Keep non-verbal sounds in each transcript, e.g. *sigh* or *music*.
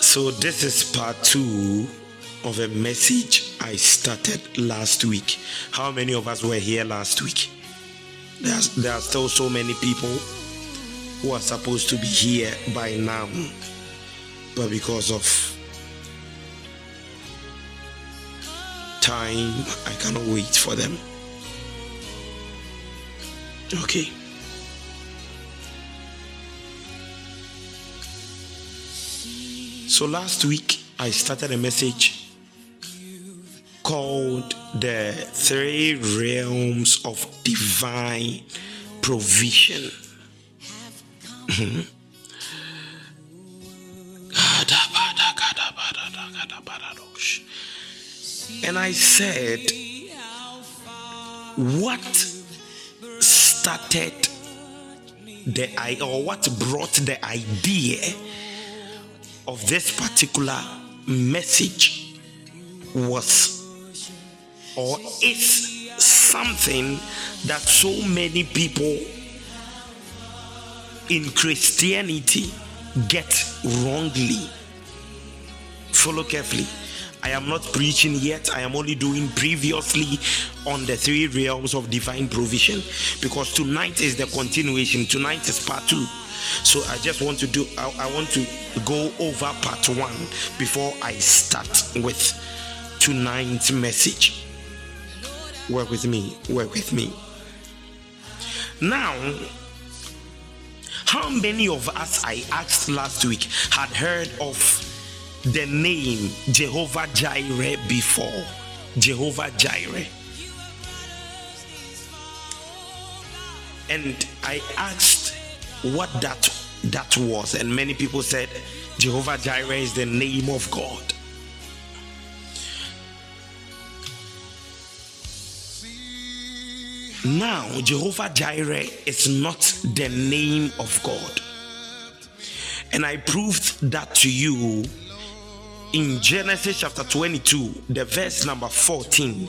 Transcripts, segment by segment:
So, this is part two of a message I started last week. How many of us were here last week? There's, there are still so many people who are supposed to be here by now, but because of time, I cannot wait for them. Okay. So last week I started a message called the three realms of divine provision. *laughs* and I said, What started the or what brought the idea of this particular message was or is something that so many people in Christianity get wrongly. Follow carefully. I am not preaching yet. I am only doing previously on the three realms of divine provision because tonight is the continuation. Tonight is part two. So I just want to do, I, I want to go over part one before I start with tonight's message. Work with me, work with me. Now, how many of us I asked last week had heard of the name Jehovah Jireh before? Jehovah Jireh. And I asked what that that was, and many people said Jehovah Jireh is the name of God. Now, Jehovah Jireh is not the name of God. And I proved that to you in Genesis chapter 22, the verse number 14.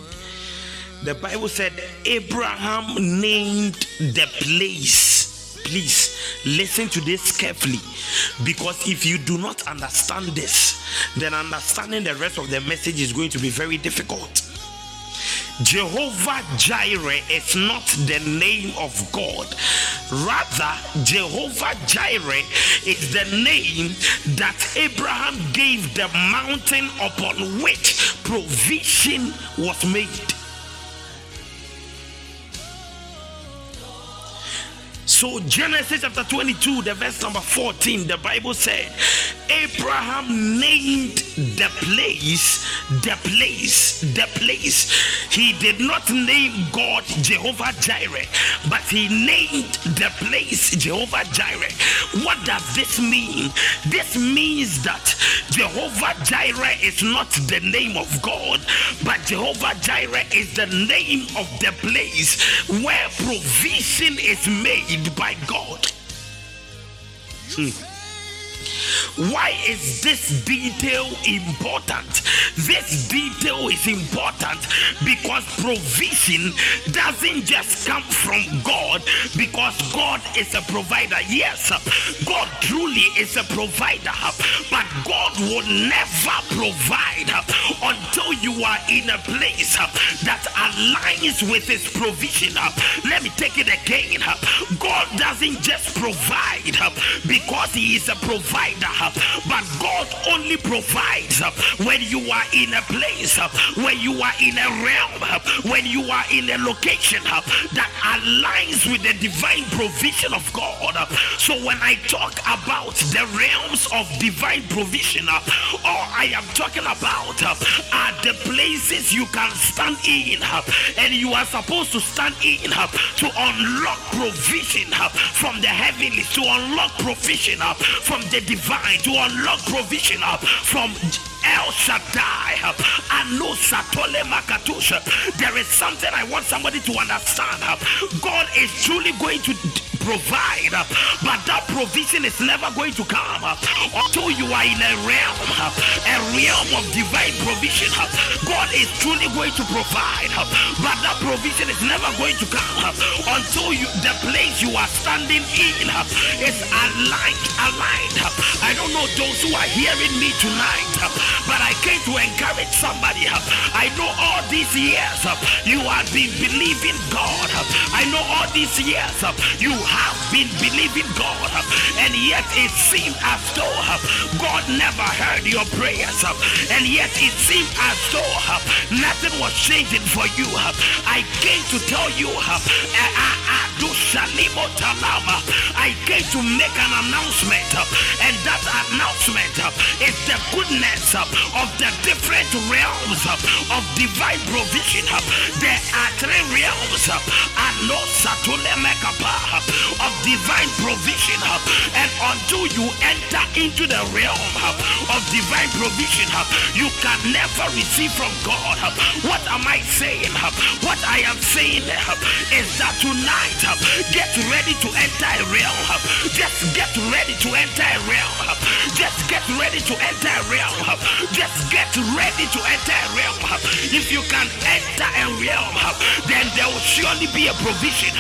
The Bible said Abraham named the place. Please listen to this carefully because if you do not understand this, then understanding the rest of the message is going to be very difficult. Jehovah Jireh is not the name of God. Rather, Jehovah Jireh is the name that Abraham gave the mountain upon which provision was made. So, Genesis chapter 22, the verse number 14, the Bible said, Abraham named the place, the place, the place. He did not name God Jehovah Jireh, but he named the place Jehovah Jireh. What does this mean? This means that Jehovah Jireh is not the name of God, but Jehovah Jireh is the name of the place where provision is made by God. Hmm. Why is this detail important? This detail is important because provision doesn't just come from God because God is a provider. Yes, God truly is a provider, but God will never provide until you are in a place that aligns with His provision. Let me take it again. God doesn't just provide because He is a provider but God only provides when you are in a place, when you are in a realm, when you are in a location that aligns with the divine provision of God. So when I talk about the realms of divine provision, all I am talking about are the places you can stand in, and you are supposed to stand in to unlock provision from the heavenly, to unlock provision from the divine, to unlock provision uh, from El Shaddai. Uh. There is something I want somebody to understand. Uh, God is truly going to provide, but that provision is never going to come until you are in a realm, a realm of divine provision. God is truly going to provide, but that provision is never going to come until you the place you are standing in is aligned, aligned. I don't know those who are hearing me tonight, but I came to encourage somebody. I know all these years you have been believing God. I know all these years you have been believing God, and yet it seemed as though God never heard your prayers, and yet it seemed as though nothing was changing for you. I came to tell you, I came to make an announcement, and that announcement is the goodness of the different realms of divine provision. There are three realms of divine provision, uh, and until you enter into the realm uh, of divine provision, uh, you can never receive from God. What am I saying? What I am saying is that tonight, get ready to enter a realm. Just get ready to enter a realm. Just get ready to enter a realm. Just get ready to enter a realm. If you can enter a realm, then there will surely be a provision.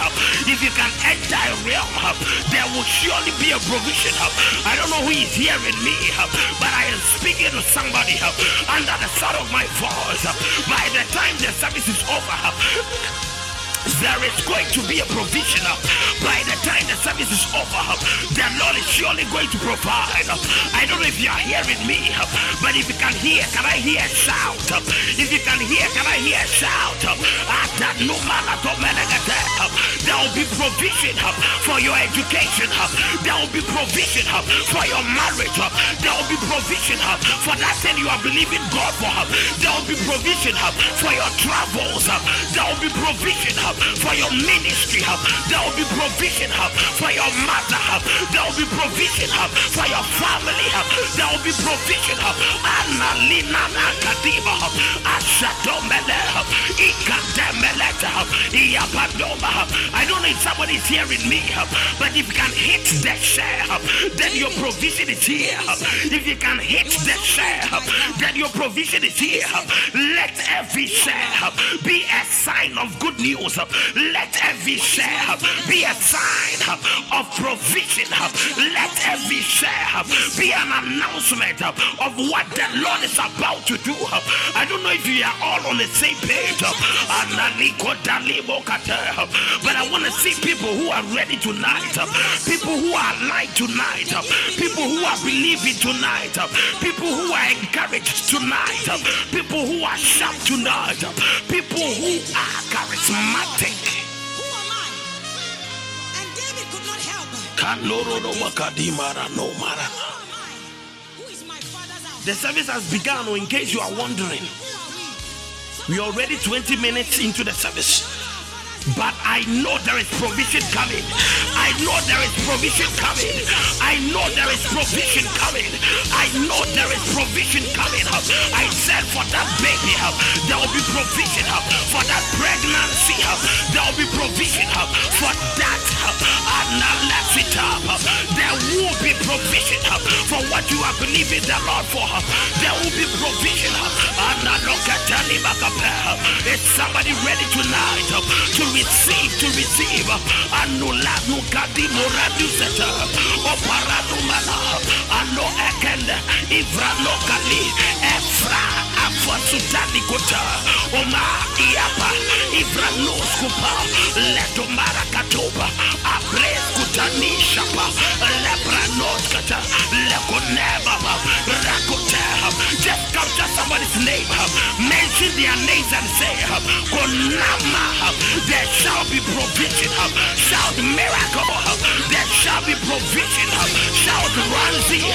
If you can enter a realm, there will surely be a provision. I don't know who is hearing me, but I am speaking to somebody under the sound of my voice. By the time the service is over, there is going to be a provision by the time the service is over. The Lord is surely going to provide. I don't know if you are hearing me, but if you can hear, can I hear a shout? If you can hear, can I hear a shout? There will be provision for your education. There will be provision for your marriage. There will be provision for that you are believing God for. There will be provision for your travels. There will be provision for your ministry. There will be provision for your mother. There will be provision for your family. There will be provision. Annalina Nakadiba. Ashadomele. Ikademeleta. Iyapadoma. I don't know if somebody is hearing me, but if you can hit the share, then your provision is here. If you can hit the share, then your provision is here. Let every share be a sign of good news. Let every share be a sign of provision. Let every share be an announcement of what the Lord is about to do. I don't know if you are all on the same page, but I want to see people who are ready tonight, people who are alive tonight, people who are believing tonight, people who are encouraged tonight, people who are sharp tonight, people who are charismatic. The service has begun, oh, in case you are wondering. We are already 20 minutes into the service but I know there is provision coming. I know there is provision coming. I know there is provision coming. I know there is provision coming. I said for that baby, there will be provision. For that pregnancy, there will be provision. For that, analysis there will be provision. For what you are believing the Lord for, there will be provision. Is somebody ready tonight to receive, to receive. Anula nukadi moradu seta. Oparadu mana. Ano ekende. Ivra lokali. Efra afasutani kota. Oma iapa. Ivra noskupa. Leto marakatoba. Abres kutani shapa. Lepra noskata. Lekoneba. Rakote. Just capture somebody's name. Mention their names and say, Konama. There shall be provision. Shout miracle. There shall be provision. Shout Ranzi.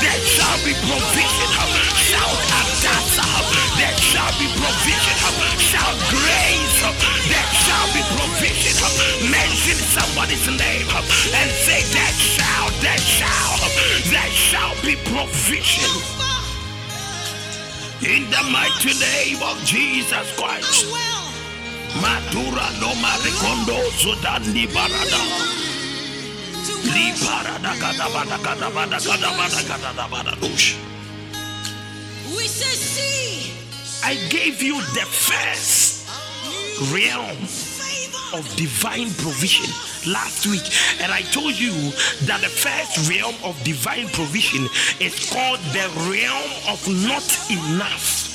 There shall be provision. Shout Adasa. There shall be provision. Shout grace. There shall be provision. Mention somebody's name and say that shall, that shall, there shall be provision. In the mighty name of Jesus Christ. Matura no maricondo sudandi barada. We say, see. I gave you the first realm of divine provision last week, and I told you that the first realm of divine provision is called the realm of not enough.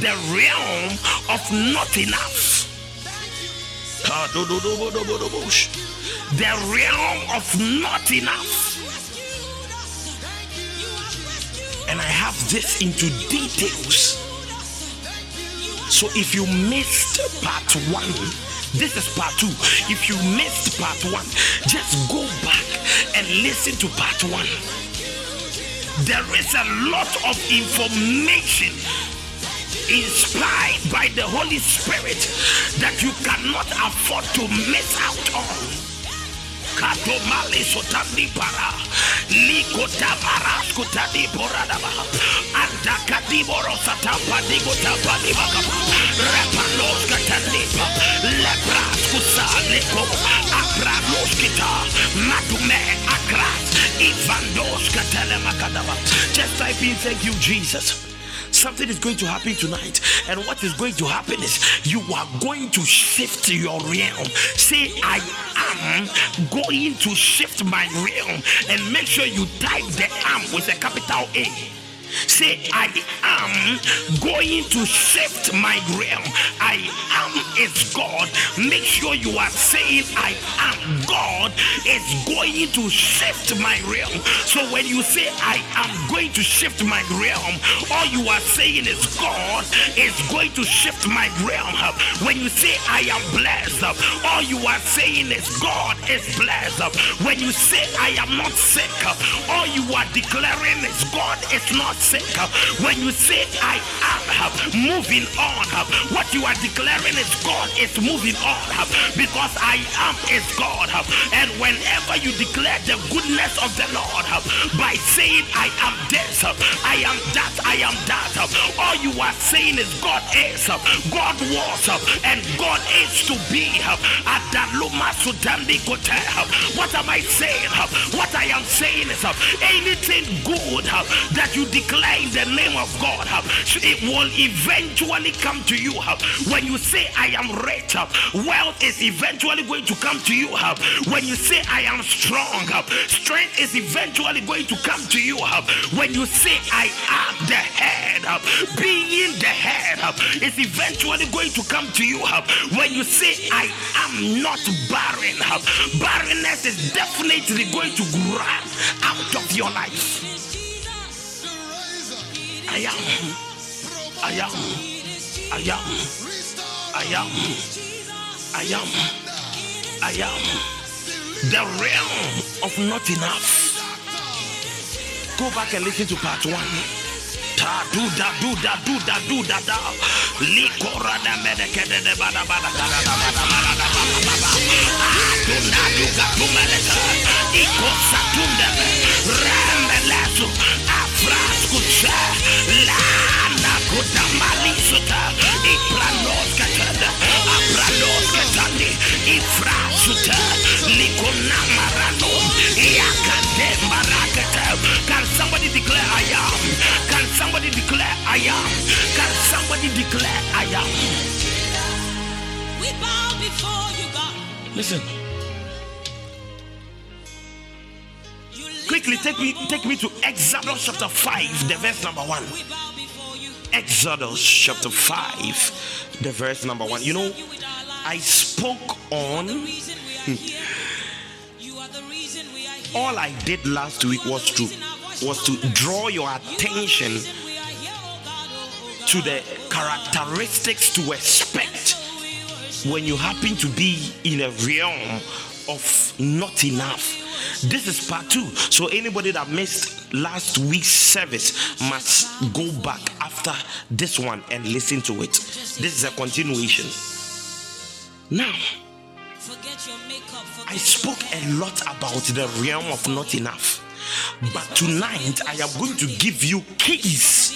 The realm of not enough. The realm of not enough. And I have this into details. So if you missed part one, this is part two. If you missed part one, just go back and listen to part one. There is a lot of information inspired by the Holy Spirit that you cannot afford to miss out on kato male sotandi para liko tabara skutadi poradaba anda kadiboro satapa digo tapani bakapa repanos katanipa lepras kusa leko apranos kita matume akras. Ivandos katele makadaba just type in thank you Jesus something is going to happen tonight. And what is going to happen is you are going to shift your realm. Say, I am going to shift my realm. And make sure you type the am with a capital A. Say, I am going to shift my realm. I am is God. Make sure you are saying, I am God is going to shift my realm. So when you say, I am going to shift my realm, all you are saying is, God is going to shift my realm. When you say, I am blessed, all you are saying is, God is blessed. When you say, I am not sick, all you are declaring is, God is not sick. Uh, when you say, I am uh, moving on, uh, what you are declaring is God is moving on because I am is God. And whenever you declare the goodness of the Lord by saying, I am this, I am that, I am that, all you are saying is God is, God was, and God is to be. What am I saying? What I am saying is anything good that you declare in the name of God, uh, it will eventually come to you. Uh, when you say, I am rich, uh, wealth is eventually going to come to you. When you say, I am strong, strength is eventually going to come to you. When you say, I am the head, being the head is eventually going to come to you. When you say, I am not barren, barrenness is definitely going to run out of your life. I am. I am. I am. I am. I am. I am. The realm of not enough. Go back and listen to part one. Ta do da do da do da do da da. Likora da medeke de bada bada bada bada bada bada bada. Do na do ga do medeke. Iko satunda. Rembelesu frascuța Lana kuda malisuta marano Yakade marakata Can somebody declare I? Somebody declare I am? Can somebody declare I am? We bow before you God. Listen. Quickly take me take me to Exodus chapter 5, the verse number 1. Exodus chapter 5, the verse number 1. You know, I spoke on hmm. all I did last week was to was to draw your attention to the characteristics to expect when you happen to be in a realm of not enough this is part two. So anybody that missed last week's service must go back after this one and listen to it. This is a continuation. Now, I spoke a lot about the realm of not enough. But tonight I am going to give you keys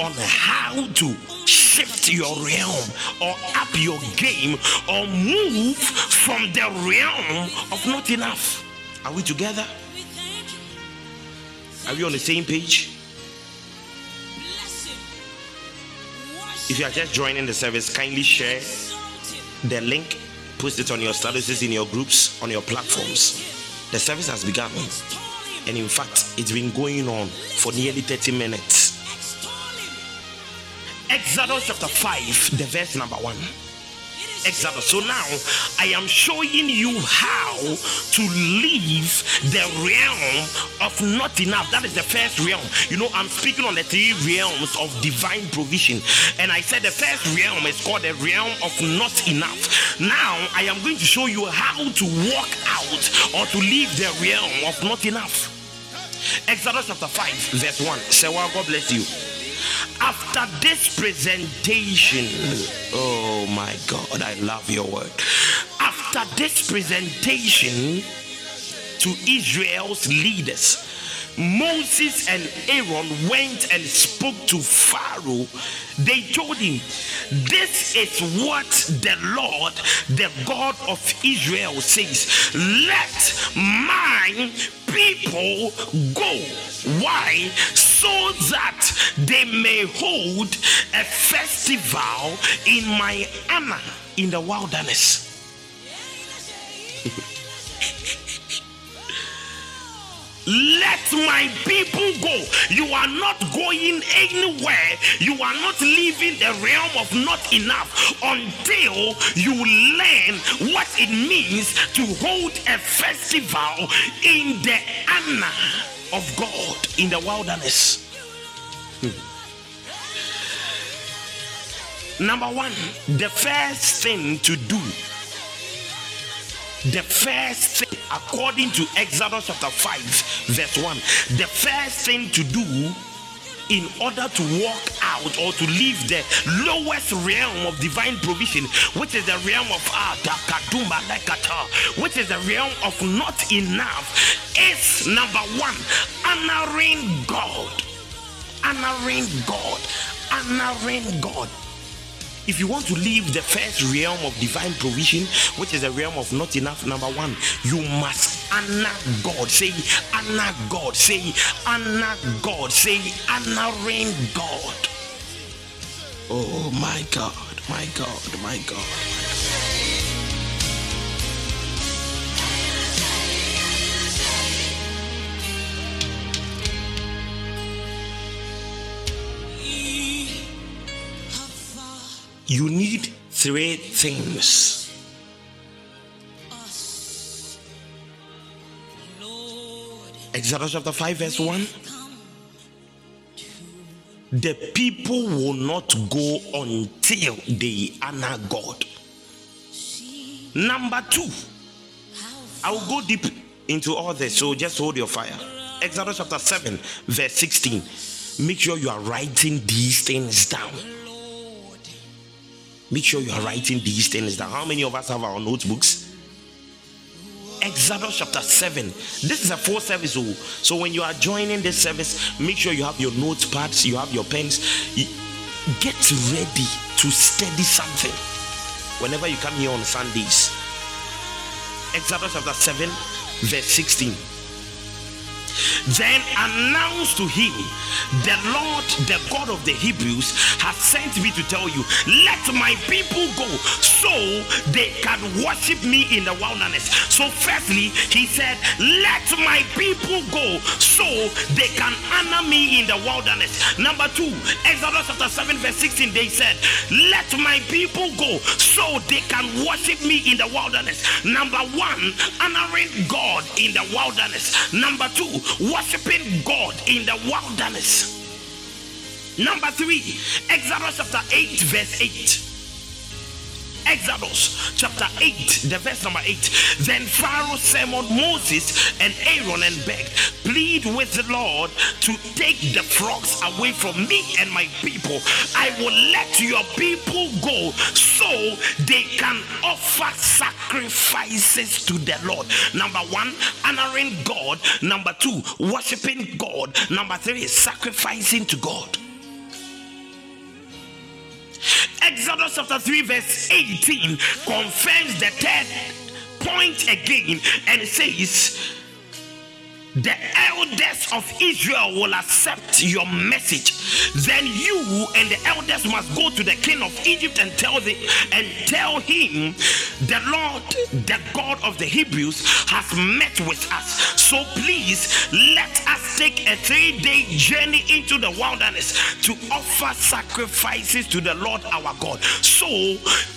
on how to shift your realm or up your game or move from the realm of not enough. Are we together? Are we on the same page? If you are just joining the service, kindly share the link, post it on your statuses in your groups, on your platforms. The service has begun. And in fact, it's been going on for nearly 30 minutes. Exodus chapter 5, the verse number 1. Exodus. So now I am showing you how to leave the realm of not enough. That is the first realm. You know, I'm speaking on the three realms of divine provision. And I said the first realm is called the realm of not enough. Now I am going to show you how to walk out or to leave the realm of not enough. Exodus chapter 5, verse 1. Say, well, God bless you. After this presentation, oh my God, I love your word. After this presentation to Israel's leaders, Moses and Aaron went and spoke to Pharaoh. They told him, This is what the Lord, the God of Israel, says. Let my people go. Why? So that they may hold a festival in my honor in the wilderness. *laughs* Let my people go. You are not going anywhere. You are not leaving the realm of not enough until you learn what it means to hold a festival in the honor of God in the wilderness. Hmm. Number one, the first thing to do the first thing, according to Exodus chapter 5, verse 1, the first thing to do in order to walk out or to leave the lowest realm of divine provision, which is the realm of which is the realm of not enough, is number one, honoring God. Honoring God. Honoring God if you want to leave the first realm of divine provision, which is the realm of not enough, number one, you must honor God. Say, honor God. Say, honor God. Say, honoring God. Oh my God, my God, my God. You need three things. Exodus chapter 5, verse 1. The people will not go until they honor God. Number two, I will go deep into all this, so just hold your fire. Exodus chapter 7, verse 16. Make sure you are writing these things down. Make sure you are writing these things down. How many of us have our notebooks? Exodus chapter 7. This is a full service. Oh. So when you are joining this service, make sure you have your notepads, you have your pens. Get ready to study something whenever you come here on Sundays. Exodus chapter 7, verse 16. Then announce to him, The Lord, the God of the Hebrews, has sent me to tell you, Let my people go so they can worship me in the wilderness. So, firstly, he said, Let my people go so they can honor me in the wilderness. Number two, Exodus chapter 7, verse 16, they said, Let my people go so they can worship me in the wilderness. Number one, honoring God in the wilderness. Number two, worshiping God in the wilderness. Number three, Exodus chapter 8, verse 8. Exodus chapter 8, the verse number 8. Then Pharaoh summoned Moses and Aaron and begged, Plead with the Lord to take the frogs away from me and my people. I will let your people go so they can offer sacrifices to the Lord. Number one, honoring God. Number two, worshiping God. Number three, sacrificing to God. Exodus chapter 3, verse 18 confirms the third point again and says, the elders of Israel will accept your message. Then you and the elders must go to the king of Egypt and tell the and tell him the Lord, the God of the Hebrews, has met with us. So please let us take a three-day journey into the wilderness to offer sacrifices to the Lord our God. So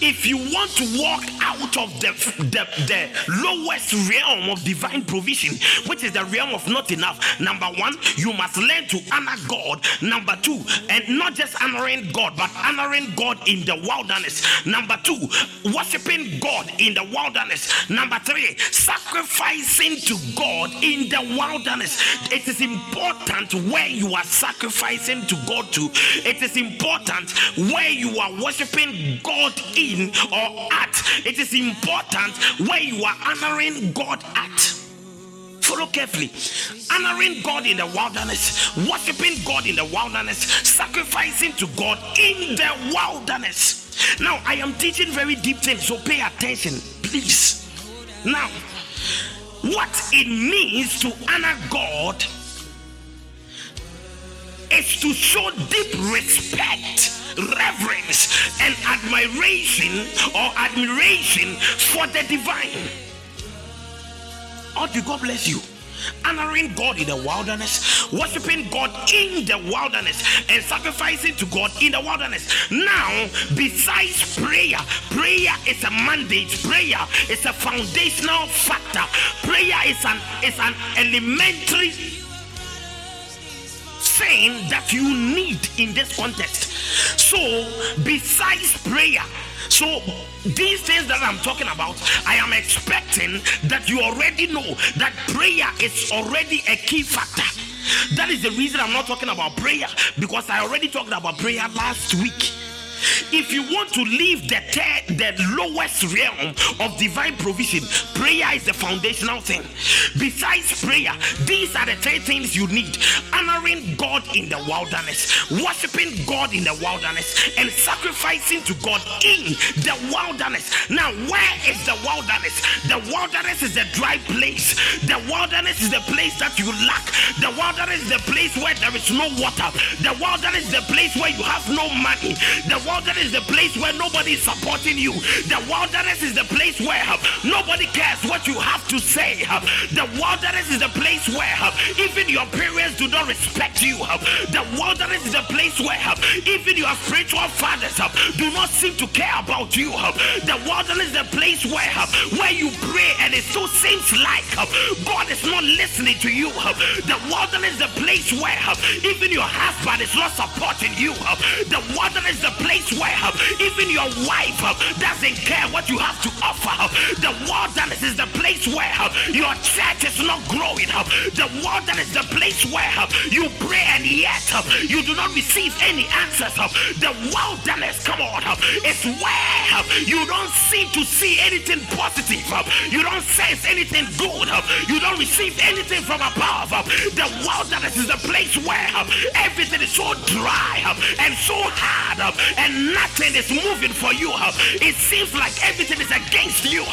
if you want to walk out of the, the, the lowest realm of divine provision, which is the realm of not enough. Number one, you must learn to honor God. Number two, and not just honoring God, but honoring God in the wilderness. Number two, worshiping God in the wilderness. Number three, sacrificing to God in the wilderness. It is important where you are sacrificing to God to. It is important where you are worshiping God in or at. It is important where you are honoring God. Follow carefully. Honoring God in the wilderness, worshiping God in the wilderness, sacrificing to God in the wilderness. Now, I am teaching very deep things, so pay attention, please. Now, what it means to honor God is to show deep respect, reverence, and admiration or admiration for the divine. Okay, God bless you. Honoring God in the wilderness, worshiping God in the wilderness, and sacrificing to God in the wilderness. Now, besides prayer, prayer is a mandate, prayer is a foundational factor, prayer is an is an elementary thing that you need in this context. So, besides prayer, so these things that I'm talking about, I am expecting that you already know that prayer is already a key factor. That is the reason I'm not talking about prayer because I already talked about prayer last week. If you want to leave the third, the lowest realm of divine provision, prayer is the foundational thing. Besides prayer, these are the three things you need: honoring God in the wilderness, worshiping God in the wilderness, and sacrificing to God in the wilderness. Now, where is the wilderness? The wilderness is a dry place. The wilderness is the place that you lack. The wilderness is the place where there is no water. The wilderness is the place where you have no money. The wilderness is the place where nobody is supporting you. The wilderness is the place where uh, nobody cares what you have to say. Uh, the wilderness is the place where uh, even your parents do not respect you. Uh, the wilderness is the place where uh, even your spiritual fathers uh, do not seem to care about you. The wilderness is the place where where you pray and it still seems like God is not listening to you. The wilderness is the place where even your husband is not supporting you. The wilderness is the place place where uh, even your wife uh, doesn't care what you have to offer. Uh, the wilderness is the place where uh, your church is not growing. Up. The wilderness is the place where uh, you pray and yet you do not receive any answers. The wilderness, come on, is where you don't seem to see anything positive. You don't sense anything good. You don't receive anything from above. The wilderness is the place where everything is so dry and so hard and and nothing is moving for you. It seems like everything is against you.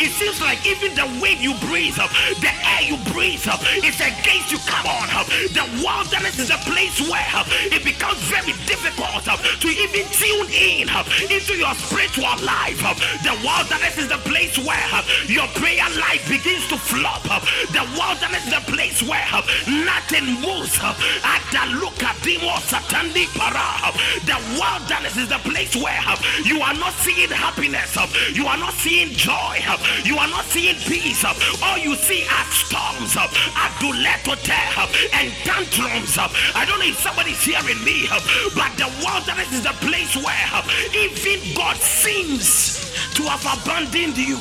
It seems like even the wind you breathe, the air you breathe, is against you. Come on. The wilderness is a place where it becomes very difficult to even tune in into your spiritual life. The wilderness is the place where your prayer life begins to flop. The wilderness is the place where nothing moves. Up. The wilderness is the place where uh, you are not seeing happiness, uh, you are not seeing joy, uh, you are not seeing peace. All you see are storms, of and tantrums. I don't know if somebody's hearing me, but the wilderness is the place where even God seems to have abandoned you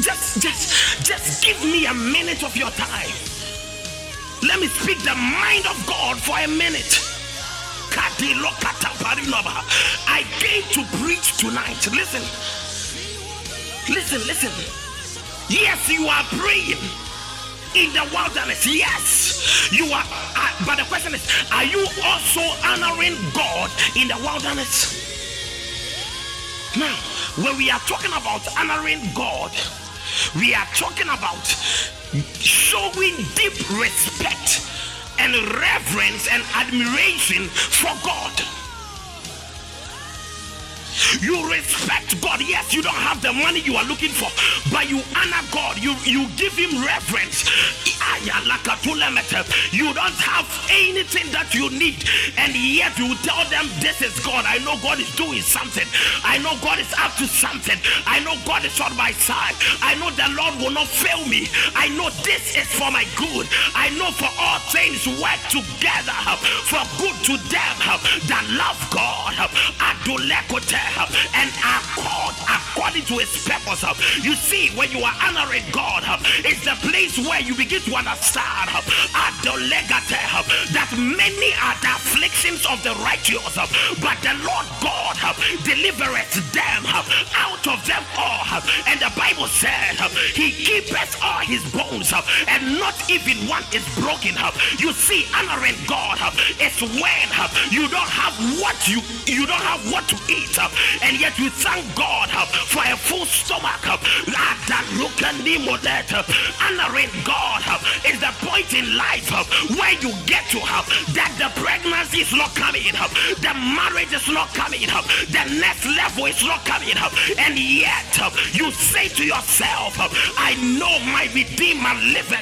just just just give me a minute of your time let me speak the mind of god for a minute I came to preach tonight. Listen. Listen, listen. Yes, you are praying. in the wilderness. Yes, you are. Uh, but the question is, are you also honoring God in the wilderness? Now, when we are talking about honoring God, we are talking about showing deep respect and reverence and admiration for God. You respect God. Yes, you don't have the money you are looking for, but you honor God. You you give him reverence. You don't have anything that you need, and yet you tell them this is God. I know God is doing something. I know God is up to something. I know God is on my side. I know the Lord will not fail me. I know this is for my good. I know for all things work together for good to them that love God and are called according to his purpose. You see, when you are honoring God, it's the place where you begin to understand that many are the afflictions of the righteous, but the Lord God delivereth them out of them all. And the Bible said he keepeth all his bones, and not even one is broken. You see, honoring God is when you don't have what you you don't have what to eat, and yet you thank God uh, for a full stomach. Uh, uh, honoring God is the point in life where you get to have that the pregnancy is not coming, the marriage is not coming, the next level is not coming, and yet you say to yourself, I know my Redeemer liveth.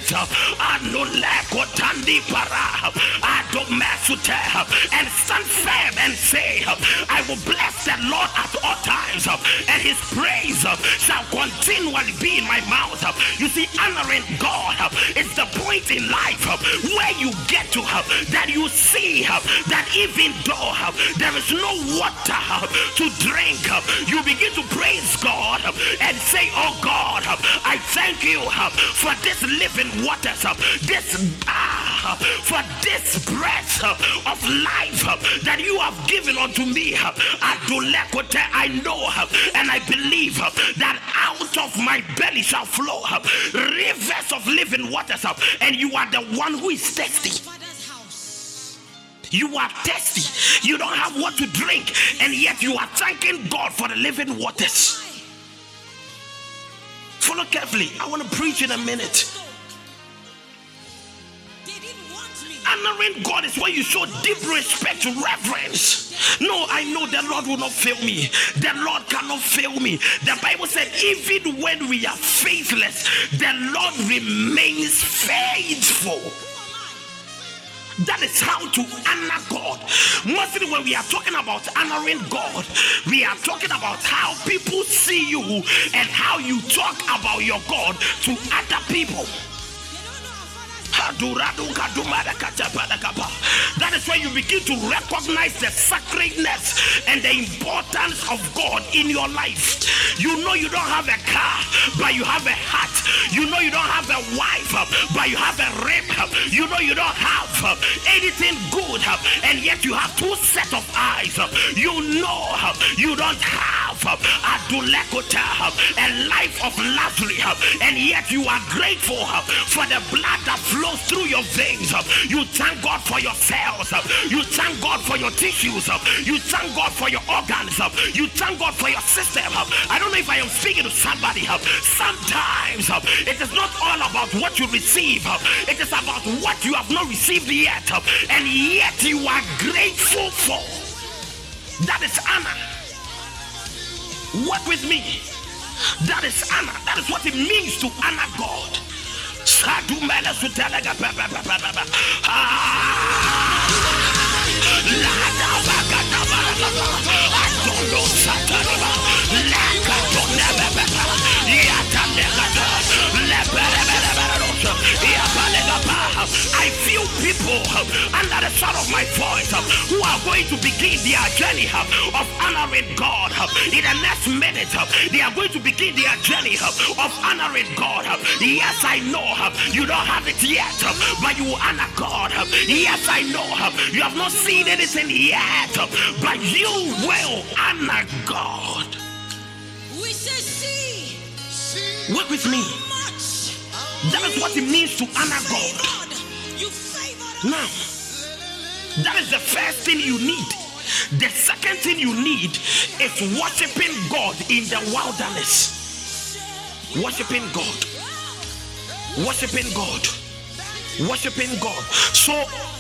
And stand firm and say, I will bless the Lord at all times, and his praise shall continually be in my mouth. You see, honoring God is the point in life where you get to that you see that even though there is no water to drink, you begin to praise God and say, Oh God, I thank you for this living waters, this ah, for this breath of life that you have given unto me. I know her and I believe her that out of my belly shall flow rivers of living waters, and you are the one who is thirsty. You are thirsty. You don't have what to drink, and yet you are thanking God for the living waters. Follow carefully. I want to preach in a minute. Honoring God is where you show deep respect, reverence. No, I know the Lord will not fail me. The Lord cannot fail me. The Bible said, even when we are faithless, the Lord remains faithful. That is how to honor God. Mostly, when we are talking about honoring God, we are talking about how people see you and how you talk about your God to other people. That is where you begin to recognize the sacredness and the importance of God in your life. You know you don't have a car, but you have a heart. You know you don't have a wife, but you have a ring. You know you don't have anything good, and yet you have two sets of eyes. You know you don't have a life of luxury, and yet you are grateful for the blood that flows through your veins. You thank God for your cells. You thank God for your tissues. You thank God for your organs. You thank God for your system. I don't know if I am speaking to somebody. Sometimes it is not all about what you receive, it is about what you have not received yet, and yet you are grateful for. That is honor. Work with me. That is honor. That is what it means to honor God. Sadumela I feel people under the sound of my voice who are going to begin their journey of honoring God. In the next minute, they are going to begin their journey of honoring God. Yes, I know you don't have it yet, but you honor God. Yes, I know you have not seen anything yet, but you will honor God. We shall see. Work with me. That is what it means to honor God. Now, that is the first thing you need. The second thing you need is worshiping God in the wilderness. Worshiping God. Worshiping God worshiping God. So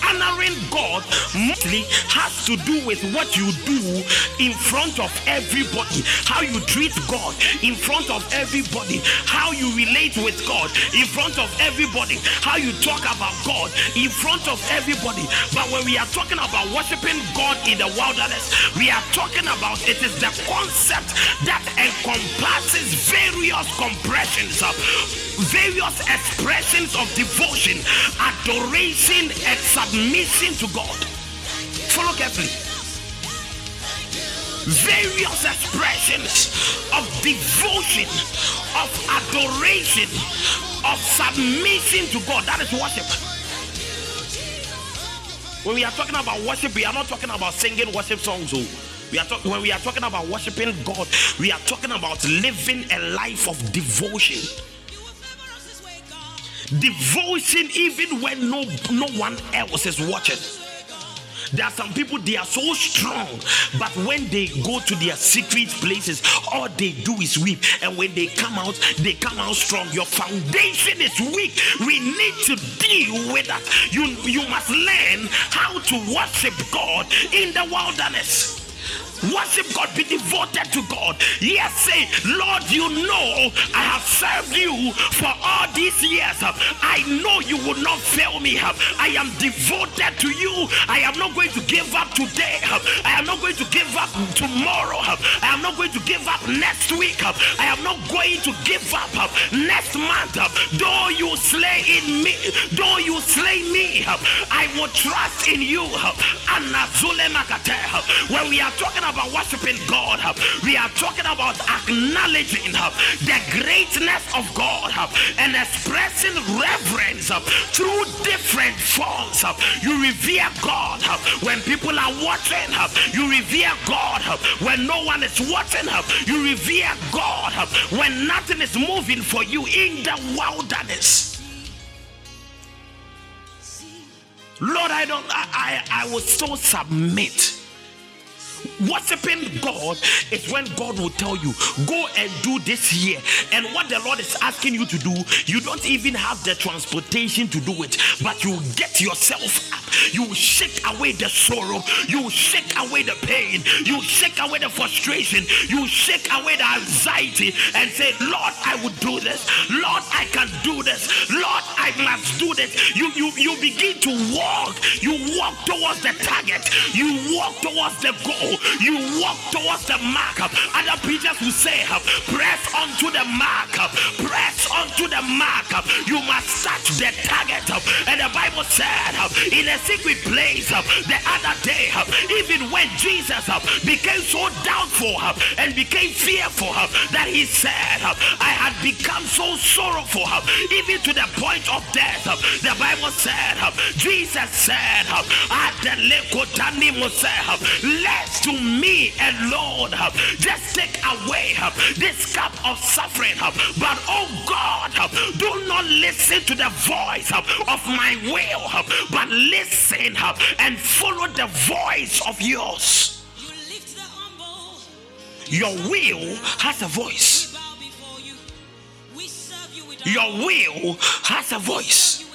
honoring God mostly has to do with what you do in front of everybody, how you treat God in front of everybody, how you relate with God in front of everybody, how you talk about God in front of everybody. But when we are talking about worshiping God in the wilderness, we are talking about it is the concept that encompasses various compressions of various expressions of devotion adoration and submission to God. Follow carefully. Various expressions of devotion, of adoration, of submission to God. That is worship. When we are talking about worship, we are not talking about singing worship songs. Oh. We are talking when we are talking about worshiping God, we are talking about living a life of devotion devotion even when no no one else is watching. There are some people they are so strong but when they go to their secret places all they do is weep. And when they come out they come out strong. Your foundation is weak. We need to deal with that. You you must learn how to worship god in the wilderness Worship God, be devoted to God. Yes, say, Lord, you know I have served you for all these years. I know you will not fail me. I am devoted to you. I am not going to give up today. I am not going to give up tomorrow. I am not going to give up next week. I am not going to give up next month. Though you slay in me, though you slay me, I will trust in you. When we are talking about worshiping God, we are talking about acknowledging the greatness of God and expressing reverence through different forms. You revere God when people are watching, you revere God when no one is watching, you revere God when nothing is moving for you in the wilderness. Lord, I don't I I, I will so submit Worshipping God is when God will tell you, go and do this here. And what the Lord is asking you to do, you don't even have the transportation to do it, but you get yourself up. You shake away the sorrow, you shake away the pain, you shake away the frustration, you shake away the anxiety and say, Lord, I will do this. Lord, I can do this. Lord, I must do this. You you you begin to walk. You walk towards the target. You walk towards the goal you walk towards the mark. Other preachers will say, press onto the mark, press onto the mark. You must touch the target. And the Bible said, in a secret place the other day, even when Jesus became so doubtful and became fearful that he said, I had become so sorrowful, even to the point of death. The Bible said, Jesus said, Let's to me alone. Just take away this cup of suffering. But oh God, do not listen to the voice of my will, but listen and follow the voice of yours. Your will has a voice. Your will has a voice.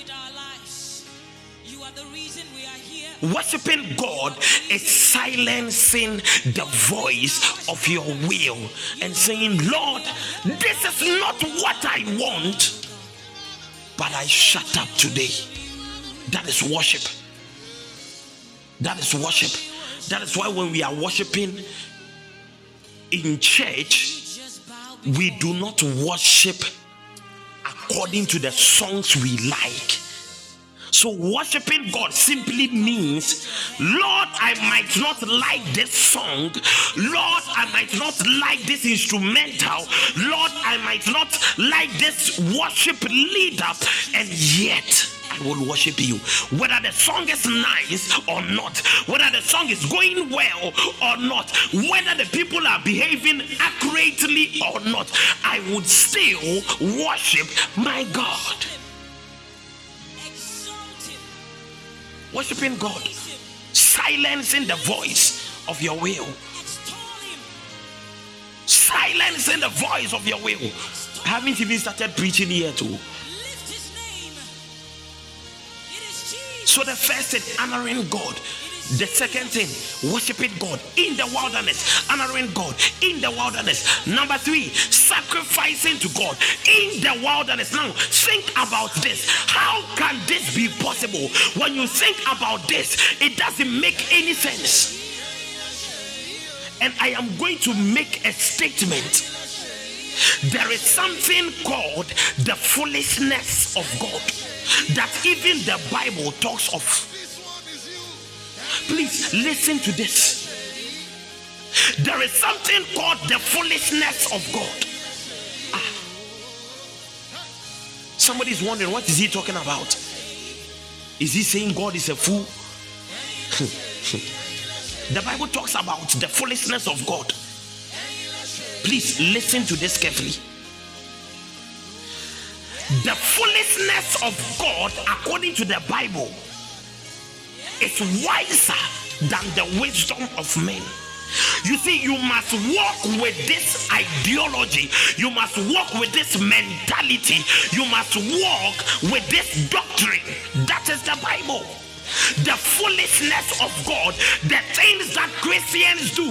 Worshipping God is silencing the voice of your will and saying, Lord, this is not what I want, but I shut up today. That is worship. That is worship. That is why when we are worshiping in church, we do not worship according to the songs we like so, worshiping God simply means, Lord, I might not like this song. Lord, I might not like this instrumental. Lord, I might not like this worship leader. And yet, I will worship you. Whether the song is nice or not, whether the song is going well or not, whether the people are behaving accurately or not, I would still worship my God. Worshiping God, silencing the voice of your will, silencing the voice of your will. I haven't even started preaching here oh. too. So the first thing, honoring God. The second thing, worshiping God in the wilderness, honoring God in the wilderness. Number three, sacrificing to God in the wilderness. Now, think about this. How can this be possible? When you think about this, it doesn't make any sense. And I am going to make a statement. There is something called the foolishness of God that even the Bible talks of. Please listen to this. There is something called the foolishness of God. Ah. Somebody is wondering what is he talking about? Is he saying God is a fool? *laughs* the Bible talks about the foolishness of God. Please listen to this carefully. The foolishness of God, according to the Bible, is wiser than the wisdom of men. You see, you must walk with this ideology. You must walk with this mentality. You must walk with this doctrine. That is the Bible the foolishness of God, the things that Christians do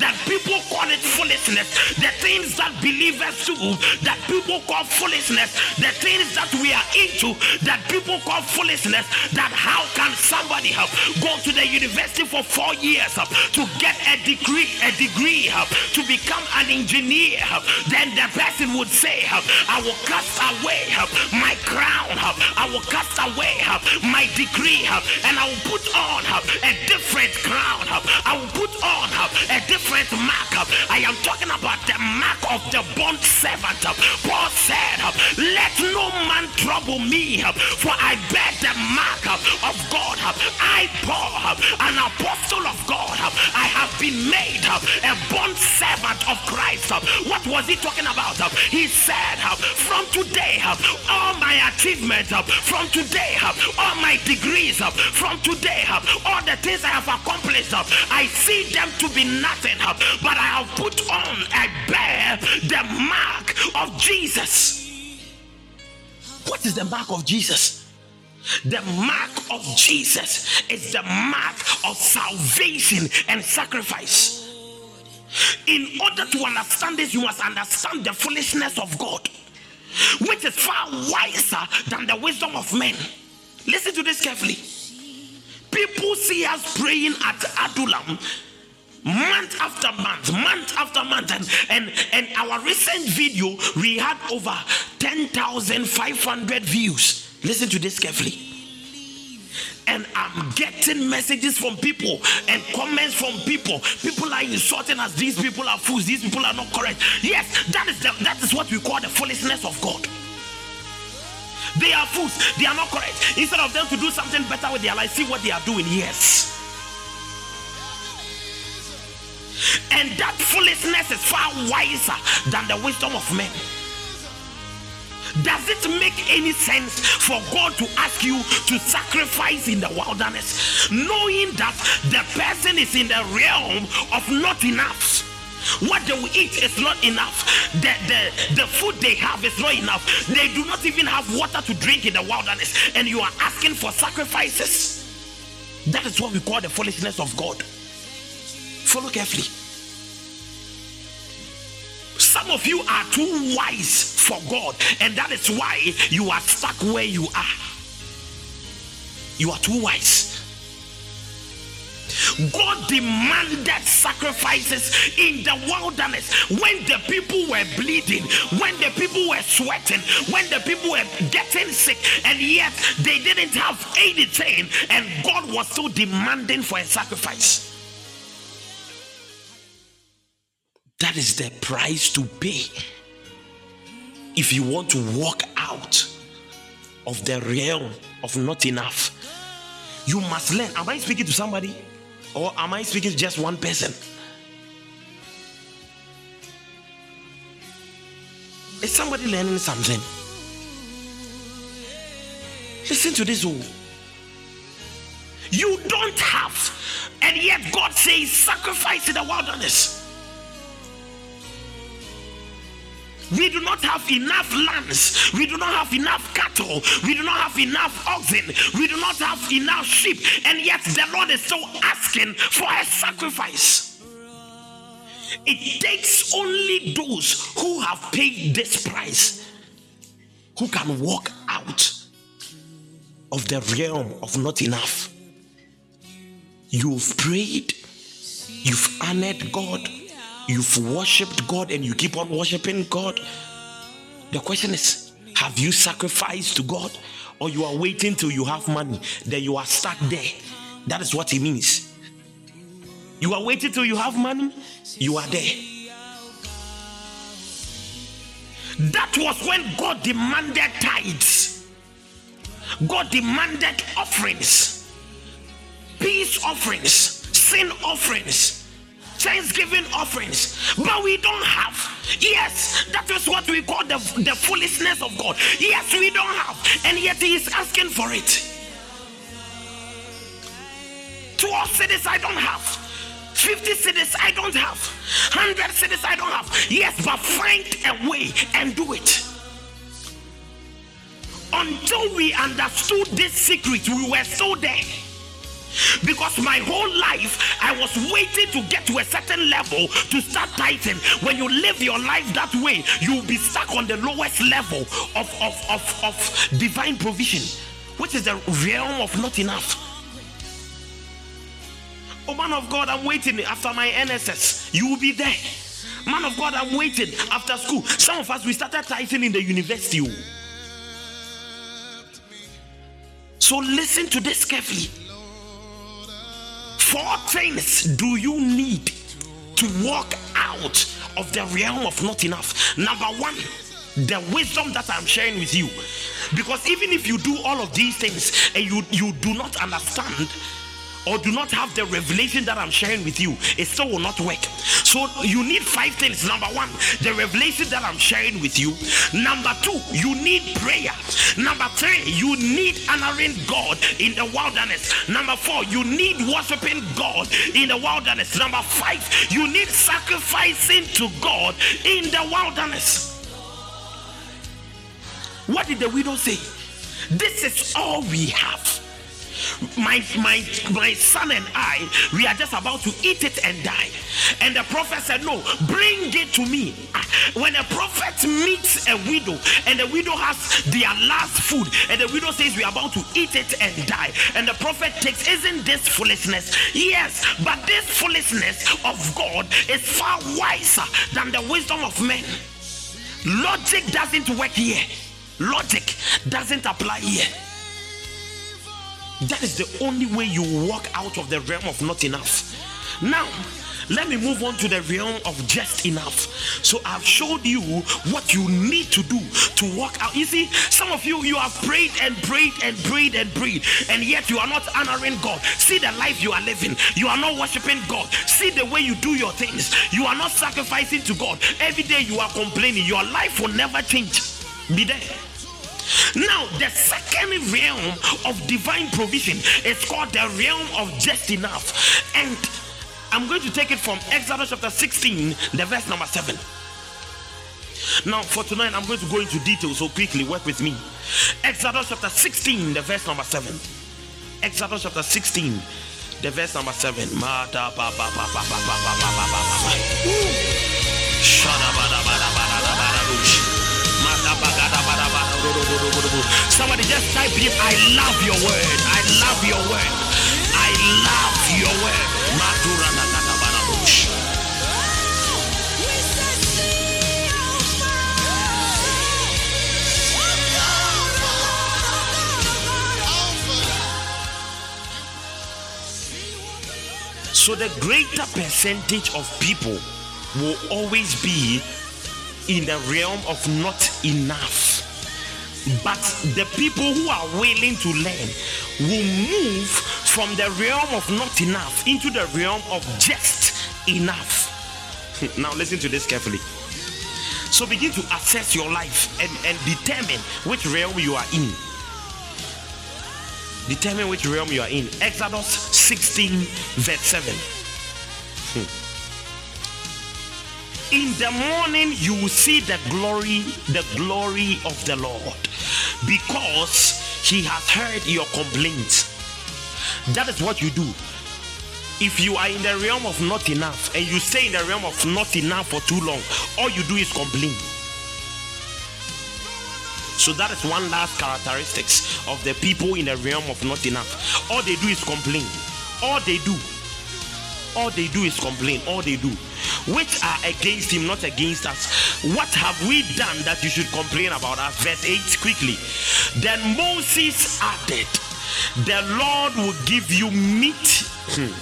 that people call it foolishness, the things that believers do that people call foolishness, the things that we are into that people call foolishness. That how can somebody have go to the university for four years uh, to get a degree, a degree uh, to become an engineer? Uh, then the person would say, I will cast away my crown, I will cast away my degree and I will put on a different crown. I will put on a different mark. I am talking about the mark of the bond servant. Paul said, Let no man trouble me, for I bear the mark of God. I, Paul, an apostle of God, I have been made a bond servant of Christ. What was he talking about? He said, From today, all my achievements, from today, all my degrees, from today, uh, all the things I have accomplished, uh, I see them to be nothing, uh, but I have put on, I bear the mark of Jesus. What is the mark of Jesus? The mark of Jesus is the mark of salvation and sacrifice. In order to understand this, you must understand the foolishness of God, which is far wiser than the wisdom of men. Listen to this carefully. People see us praying at Adullam month after month, month after month, and and, and our recent video we had over 10,500 views. Listen to this carefully. And I'm getting messages from people and comments from people. People are insulting us. These people are fools. These people are not correct. Yes, that is the, that is what we call the foolishness of God. They are fools. They are not correct. Instead of them to do something better with their life, see what they are doing. Yes. And that foolishness is far wiser than the wisdom of men. Does it make any sense for God to ask you to sacrifice in the wilderness, knowing that the person is in the realm of not enough? What they will eat is not enough. The, the, the food they have is not enough. They do not even have water to drink in the wilderness, and you are asking for sacrifices. That is what we call the foolishness of God. Follow carefully. Some of you are too wise for God, and that is why you are stuck where you are. You are too wise. God demanded sacrifices in the wilderness when the people were bleeding, when the people were sweating, when the people were getting sick, and yet they didn't have anything, and God was still demanding for a sacrifice. That is the price to pay if you want to walk out of the realm of not enough. You must learn. Am I speaking to somebody? Or am I speaking to just one person? Is somebody learning something? Listen to this. Oh. You don't have, and yet God says, sacrifice in the wilderness. We do not have enough lands. We do not have enough cattle. We do not have enough oxen. We do not have enough sheep. And yet the Lord is so asking for a sacrifice. It takes only those who have paid this price who can walk out of the realm of not enough. You've prayed, you've honored God, you've worshipped God, and you keep on worshiping God. The question is have you sacrificed to God, or you are waiting till you have money, then you are stuck there? That is what it means. You are waiting till you have money, you are there. That was when God demanded tithes. God demanded offerings, peace offerings, sin offerings, thanksgiving offerings. But we don't have. Yes, that is what we call the, the foolishness of God. Yes, we don't have. And yet He is asking for it. 12 cedis I don't have. 50 cedis I don't have. 100 cedis I don't have. Yes, but find a way and do it until we understood this secret, we were so there. Because my whole life I was waiting to get to a certain level to start tithing. When you live your life that way, you'll be stuck on the lowest level of, of, of, of divine provision, which is the realm of not enough. Oh, man of God, I'm waiting after my NSS. You will be there. Man of God, I'm waiting after school. Some of us, we started tithing in the university. oh. So listen to this carefully. Four things do you need to walk out of the realm of not enough? Number one, the wisdom that I'm sharing with you. Because even if you do all of these things and you, you do not understand or do not have the revelation that I'm sharing with you, it still will not work. So you need five things. Number one, the revelation that I'm sharing with you. Number two, you need prayer. Number three, you need honoring God in the wilderness. Number four, you need worshiping God in the wilderness. Number five, you need sacrificing to God in the wilderness. What did the widow say? This is all we have my my my son and I we are just about to eat it and die. And the prophet said no bring it to me. When a prophet meets a widow and the widow has their last food and the widow says we are about to eat it and die. And the prophet takes isn't this foolishness? Yes but this foolishness of God is far wiser than the wisdom of men. Logic doesn't work here. Logic doesn't apply here that is the only way you walk out of the realm of not enough. Now, let me move on to the realm of just enough. So I've showed you what you need to do to walk out. You see, some of you you have prayed and prayed and prayed and prayed, and yet you are not honoring God. See the life you are living. You are not worshiping God. See the way you do your things. You are not sacrificing to God. Every day you are complaining. Your life will never change. Be there. Now, the second realm of divine provision is called the realm of just enough. And I'm going to take it from Exodus chapter 16, the verse number 7. Now, for tonight, I'm going to go into detail, so quickly work with me. Exodus chapter 16, the verse number 7. Exodus chapter 16, the verse number 7. Mata ba Somebody just type in, I love your word. I love your word. I love your word. Doosh. So the greater percentage of people will always be in the realm of not enough. But the people who are willing to learn will move from the realm of not enough into the realm of just enough. *laughs* now, listen to this carefully. So, begin to assess your life and, and determine which realm you are in. Determine which realm you are in. Exodus 16, verse 7. Hmm. In the morning you will see the glory, the glory of the Lord, because he has heard your complaints. That is what you do. If you are in the realm of not enough and you stay in the realm of not enough for too long, all you do is complain. So that is one last characteristics of the people in the realm of not enough. All they do is complain. All they do all they do is complain. All they do, which are against him, not against us. What have we done that you should complain about us? Verse 8 quickly. Then Moses added, The Lord will give you meat. Hmm.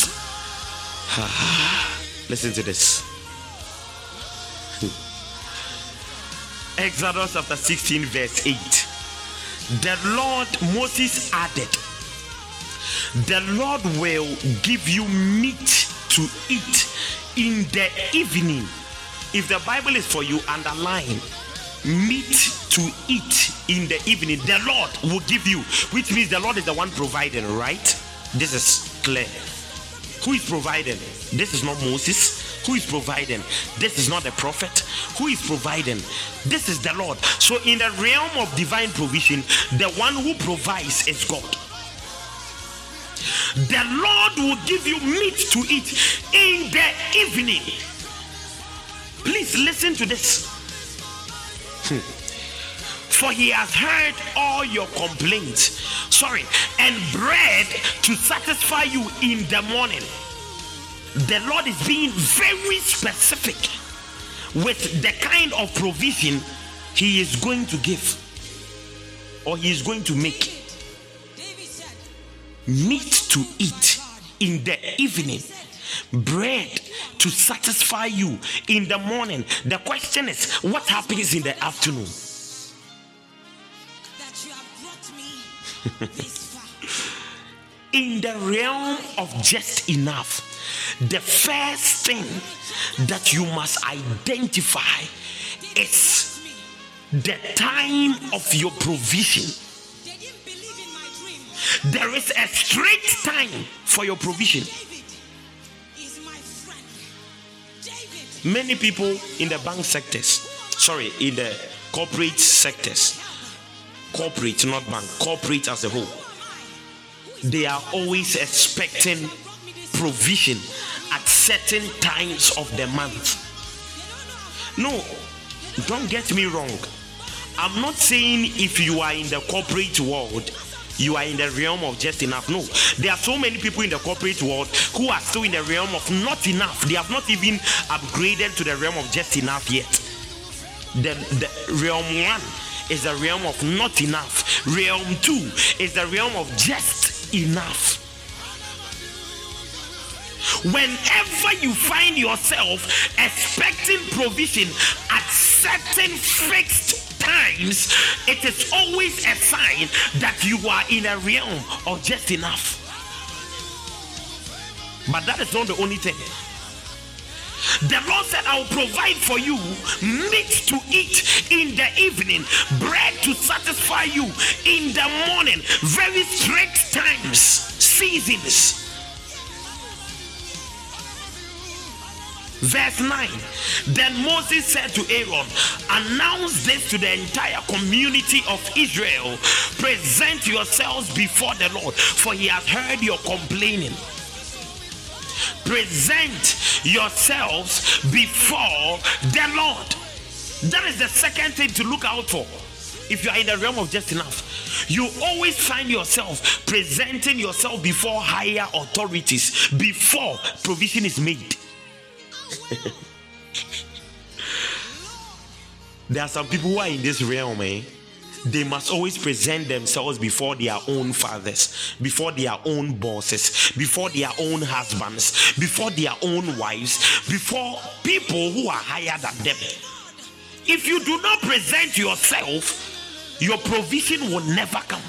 *sighs* Listen to this. Hmm. Exodus chapter 16, verse 8. The Lord, Moses added, The Lord will give you meat to eat in the evening. If the Bible is for you, underline meat to eat in the evening. The Lord will give you, which means the Lord is the one providing, right? This is clear. Who is providing? This is not Moses. Who is providing? This is not the prophet. Who is providing? This is the Lord. So, in the realm of divine provision, the one who provides is God the Lord will give you meat to eat in the evening. Please listen to this. Hmm. For he has heard all your complaints. Sorry, and bread to satisfy you in the morning. The Lord is being very specific with the kind of provision he is going to give or he is going to make meat to eat in the evening, bread to satisfy you in the morning. The question is, what happens in the afternoon? *laughs* in the realm of just enough, the first thing that you must identify is the time of your provision there is a strict time for your provision. Many people in the bank sectors, sorry, in the corporate sectors, corporate, not bank, corporate as a whole, they are always expecting provision at certain times of the month. No, don't get me wrong. I'm not saying if you are in the corporate world you are in the realm of just enough. No, there are so many people in the corporate world who are still in the realm of not enough. They have not even upgraded to the realm of just enough yet. The, the realm one is the realm of not enough. Realm two is the realm of just enough. Whenever you find yourself expecting provision at certain fixed times, it is always a sign that you are in a realm of just enough. But that is not the only thing. The Lord said, I will provide for you meat to eat in the evening, bread to satisfy you in the morning. Very strict times, seasons. Verse 9 Then Moses said to Aaron, Announce this to the entire community of Israel. Present yourselves before the Lord, for he has heard your complaining. Present yourselves before the Lord. That is the second thing to look out for if you are in the realm of just enough, you always find yourself presenting yourself before higher authorities before provision is made. There are some people who are in this realm, eh? They must always present themselves before their own fathers, before their own bosses, before their own husbands, before their own wives, before people who are higher than them. If you do not present yourself, your provision will never come.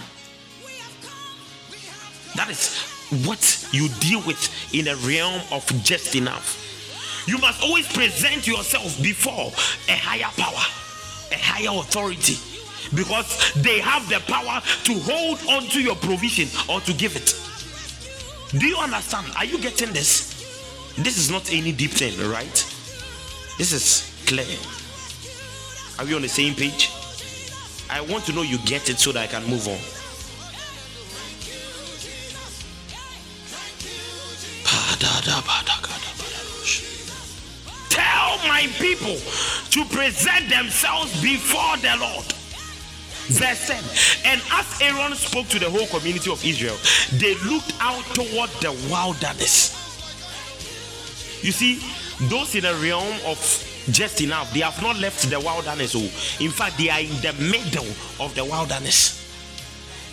That is what you deal with in the realm of just enough. You must always present yourself before a higher power, a higher authority, because they have the power to hold on to your provision or to give it. Do you understand? Are you getting this? This is not any deep thing, right? This is clear. Are we on the same page? I want to know you get it so that I can move on. *sighs* Ah, Tell my people to present themselves before the Lord. Verse 10 And as Aaron spoke to the whole community of Israel, they looked out toward the wilderness. You see, those in the realm of just enough, they have not left the wilderness. Oh, in fact, they are in the middle of the wilderness.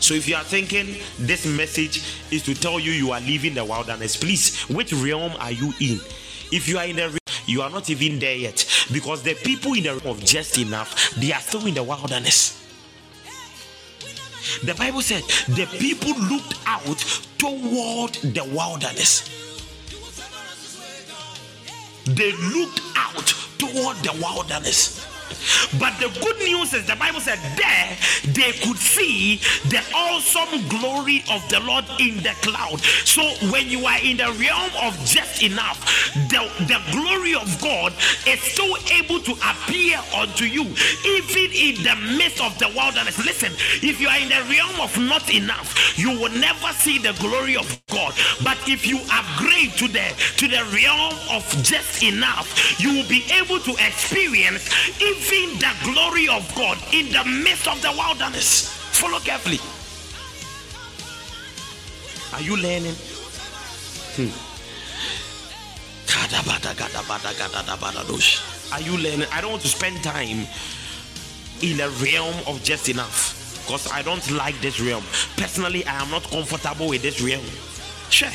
So if you are thinking this message is to tell you you are leaving the wilderness, please, which realm are you in? If you are in the you are not even there yet because the people in the realm of just enough, they are still in the wilderness. The Bible said the people looked out toward the wilderness. They looked out toward the wilderness. But the good news is the Bible said there they could see the awesome glory of the Lord in the cloud. So when you are in the realm of just enough, the, the glory of God is still able to appear unto you, even in the midst of the wilderness. Listen, if you are in the realm of not enough, you will never see the glory of God. But if you upgrade to the to the realm of just enough, you will be able to experience even even the glory of God in the midst of the wilderness. Follow carefully. Are you learning? Hmm. Are you learning? I don't want to spend time in a realm of just enough because I don't like this realm. Personally, I am not comfortable with this realm. Sure.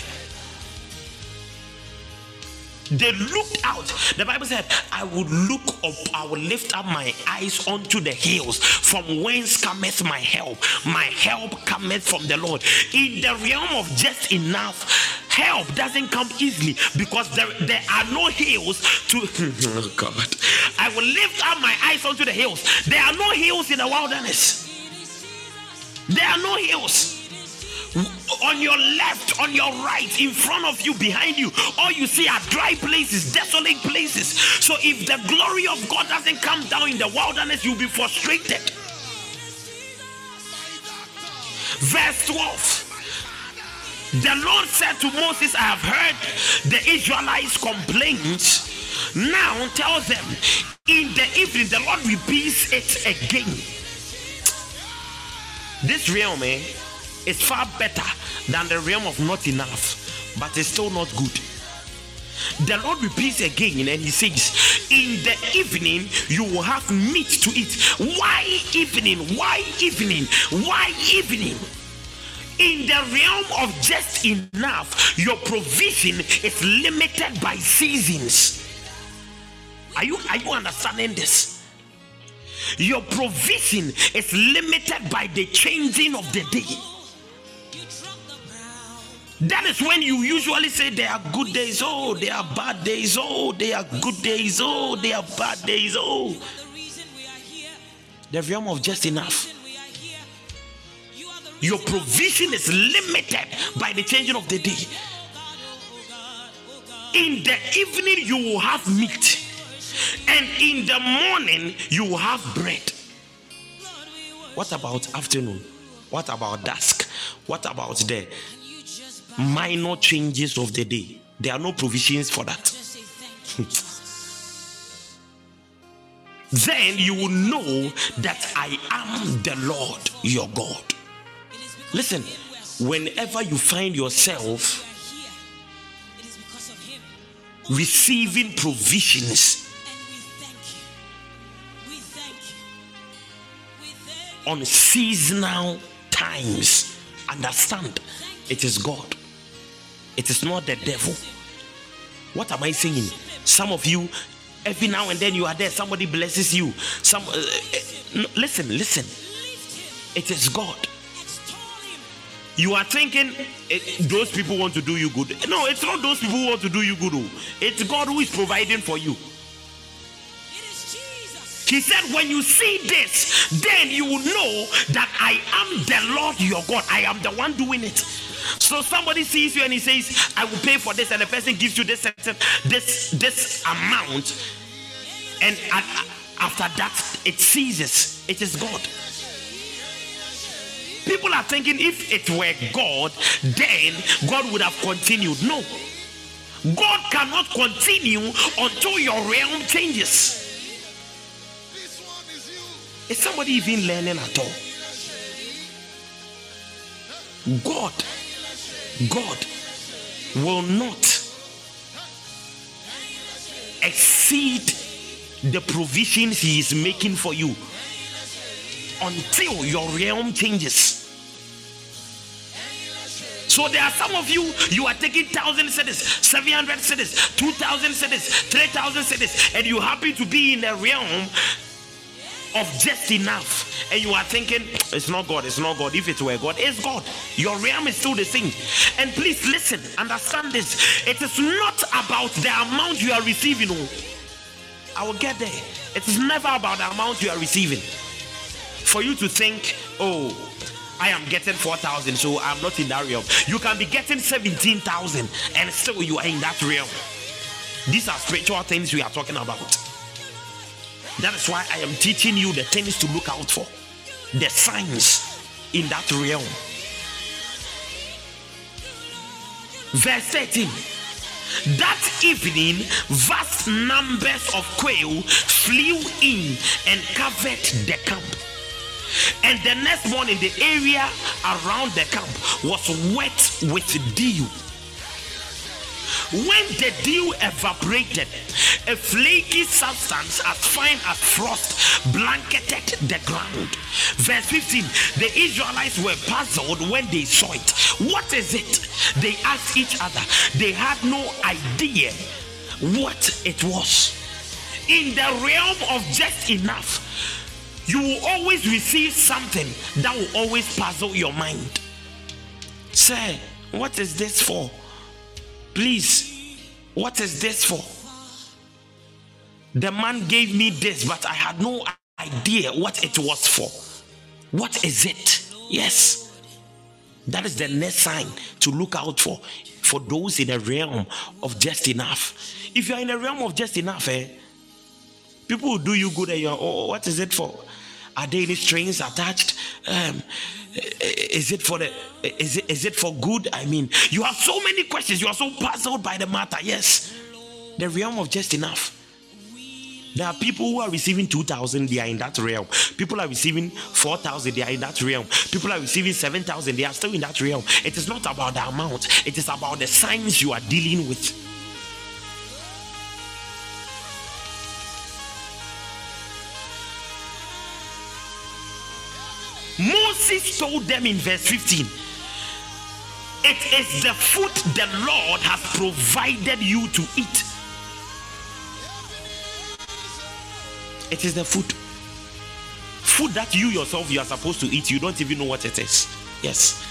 They looked out. The Bible said, I would look up, I will lift up my eyes unto the hills, from whence cometh my help. My help cometh from the Lord. In the realm of just enough, help doesn't come easily because there, there are no hills to *laughs* oh God. I will lift up my eyes unto the hills. There are no hills in the wilderness. There are no hills on your left, on your right, in front of you, behind you. All you see are dry places, desolate places. So if the glory of God doesn't come down in the wilderness, you'll be frustrated. Verse 12. The Lord said to Moses, I have heard the Israelites' complaints. Now tell them in the evening, the Lord repeats it again. This realm, eh? Is far better than the realm of not enough, but it's still not good. The Lord repeats again and he says, In the evening you will have meat to eat. Why evening? Why evening? Why evening? In the realm of just enough, your provision is limited by seasons. Are you are you understanding this? Your provision is limited by the changing of the day. That is when you usually say there are good days, oh, there are bad days, oh, there are good days, oh, there are bad days, oh. The realm of just enough. Your provision is limited by the changing of the day. In the evening, you will have meat, and in the morning, you will have bread. What about afternoon? What about dusk? What about the minor changes of the day. There are no provisions for that. *laughs* then you will know that I am the Lord your God. Listen, whenever you find yourself receiving provisions on seasonal times, understand it is God. It is not the devil. What am I saying? Some of you, every now and then you are there, somebody blesses you. Some uh, uh, listen, listen. It is God. You are thinking it, those people want to do you good. No, it's not those people who want to do you good. Oh. It's God who is providing for you. He said, When you see this, then you will know that I am the Lord your God. I am the one doing it. So somebody sees you and he says, I will pay for this, and the person gives you this this this amount, and after that it ceases. It is God. People are thinking if it were God, then God would have continued. No. God cannot continue until your realm changes. Is somebody even learning at all? God, God will not exceed the provisions He is making for you until your realm changes. So there are some of you, you are taking thousand cedis, 700 cedis, 2,000 cedis, 3,000 cedis, and you happen to be in a realm of just enough. And you are thinking, it's not God, it's not God. If it were God, it's God. Your realm is still the same. And please listen, understand this. It is not about the amount you are receiving. Oh. I will get there. It is never about the amount you are receiving. For you to think, oh, I am getting 4,000, so I'm not in that realm. You can be getting 17,000 and still you are in that realm. These are spiritual things we are talking about. That is why I am teaching you the things to look out for, the signs in that realm. Verse 13. That evening, vast numbers of quail flew in and covered the camp. And the next morning, the area around the camp was wet with dew. When the dew evaporated, a flaky substance as fine as frost blanketed the ground. Verse 15 The Israelites were puzzled when they saw it. What is it? They asked each other. They had no idea what it was. In the realm of just enough, you will always receive something that will always puzzle your mind. Say, what is this for? Please, what is this for? The man gave me this, but I had no idea what it was for. What is it? Yes. That is the next sign to look out for for those in the realm of just enough. If you are in the realm of just enough, eh, people will do you good and you're, oh, what is it for? Are there any strings attached? Um, is it for the is it is it for good? I mean, you have so many questions. You are so puzzled by the matter. Yes, the realm of just enough. There are people who are receiving 2,000, they are in that realm. People are receiving 4,000, they are in that realm. People are receiving 7,000, they are still in that realm. It is not about the amount, it is about the signs you are dealing with. Moses told them in verse 15 it is the food the Lord has provided you to eat. It is the food. Food that you yourself you are supposed to eat, you don't even know what it is. Yes.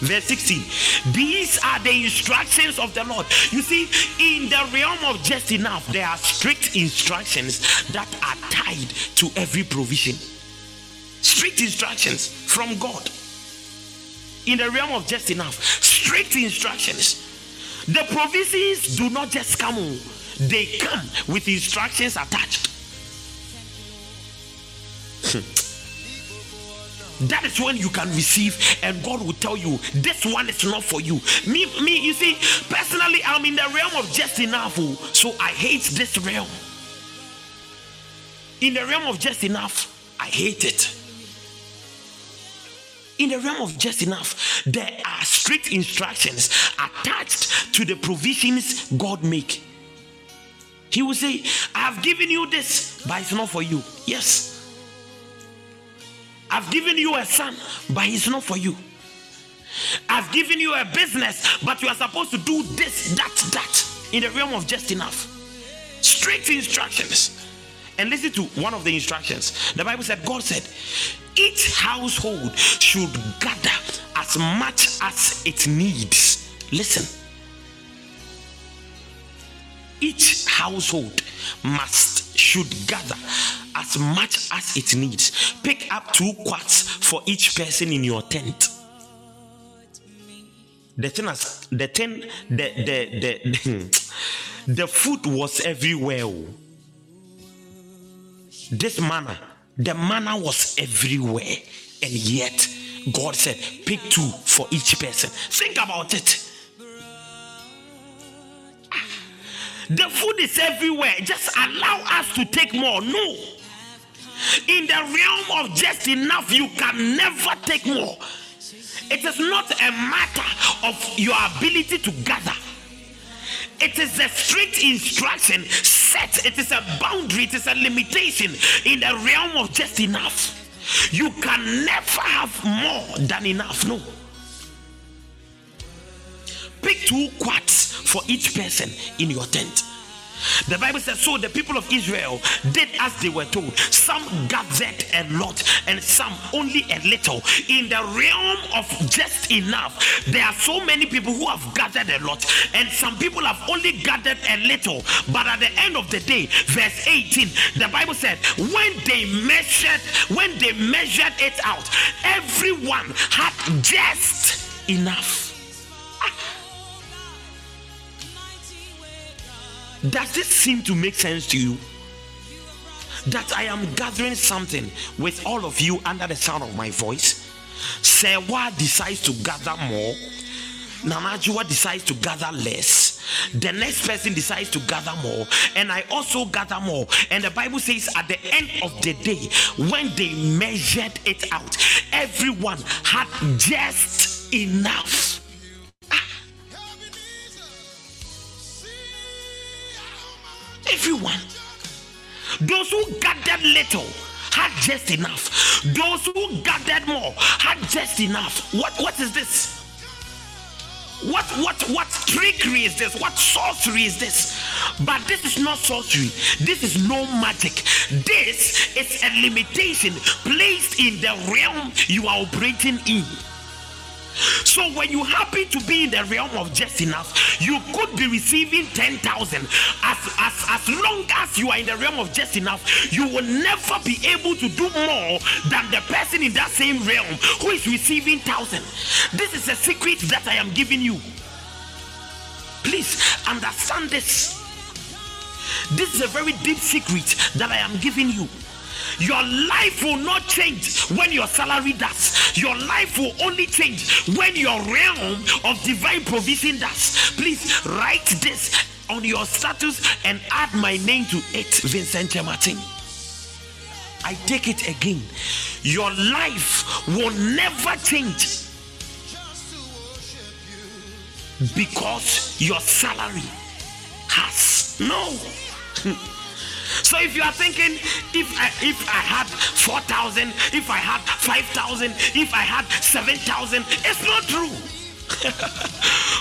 Verse 16. These are the instructions of the Lord. You see, in the realm of just enough, there are strict instructions that are tied to every provision strict instructions from God. In the realm of just enough, strict instructions. The provisions do not just come, oh. they come with instructions attached. Hmm. that is when you can receive and god will tell you this one is not for you me me you see personally i'm in the realm of just enough oh, so i hate this realm in the realm of just enough i hate it in the realm of just enough, there are strict instructions attached to the provisions God make. He will say, I have given you this, but it's not for you. Yes. I've given you a son, but it's not for you. I've given you a business, but you are supposed to do this, that, that in the realm of just enough. Strict instructions. And listen to one of the instructions. The Bible said, God said, each household should gather as much as it needs. Listen. Each household must should gather as much as it needs. Pick up two quarts for each person in your tent. The thing has the thing the the the *laughs* the food was everywhere. This manna, the manna was everywhere, and yet God said, pick two for each person. Think about it. Ah, the food is everywhere. Just allow us to take more. No. In the realm of just enough, you can never take more. It is not a matter of your ability to gather. It is a strict instruction set. It is a boundary. It is a limitation in the realm of just enough. You can never have more than enough. No. Pick two quarts for each person in your tent. The Bible says, So the people of Israel did as they were told. Some gathered a lot and some only a little. In the realm of just enough, there are so many people who have gathered a lot, and some people have only gathered a little. But at the end of the day, verse 18, the Bible said, When they measured, when they measured it out, everyone had just enough. Ah. Does this seem to make sense to you? That I am gathering something with all of you under the sound of my voice. Sewa decides to gather more. Nanajua decides to gather less. The next person decides to gather more. And I also gather more. And the Bible says at the end of the day, when they measured it out, everyone had just enough. Everyone. Those who gathered little had just enough. Those who gathered more had just enough. What what is this? What what what trickery is this? What sorcery is this? But this is not sorcery. This is no magic. This is a limitation placed in the realm you are operating in. So when you happen to be in the realm of just enough, you could be receiving 10,000. As, as, as long as you are in the realm of just enough, you will never be able to do more than the person in that same realm who is receiving 1,000. This is a secret that I am giving you. Please understand this. This is a very deep secret that I am giving you. Your life will not change when your salary does. Your life will only change when your realm of divine provision does. Please write this on your status and add my name to it, Vincent Kyeremateng. I take it again. Your life will never change because your salary has no. *laughs* So if you are thinking, if I, if I had 4,000, if I had 5,000, if I had 7,000, it's not true.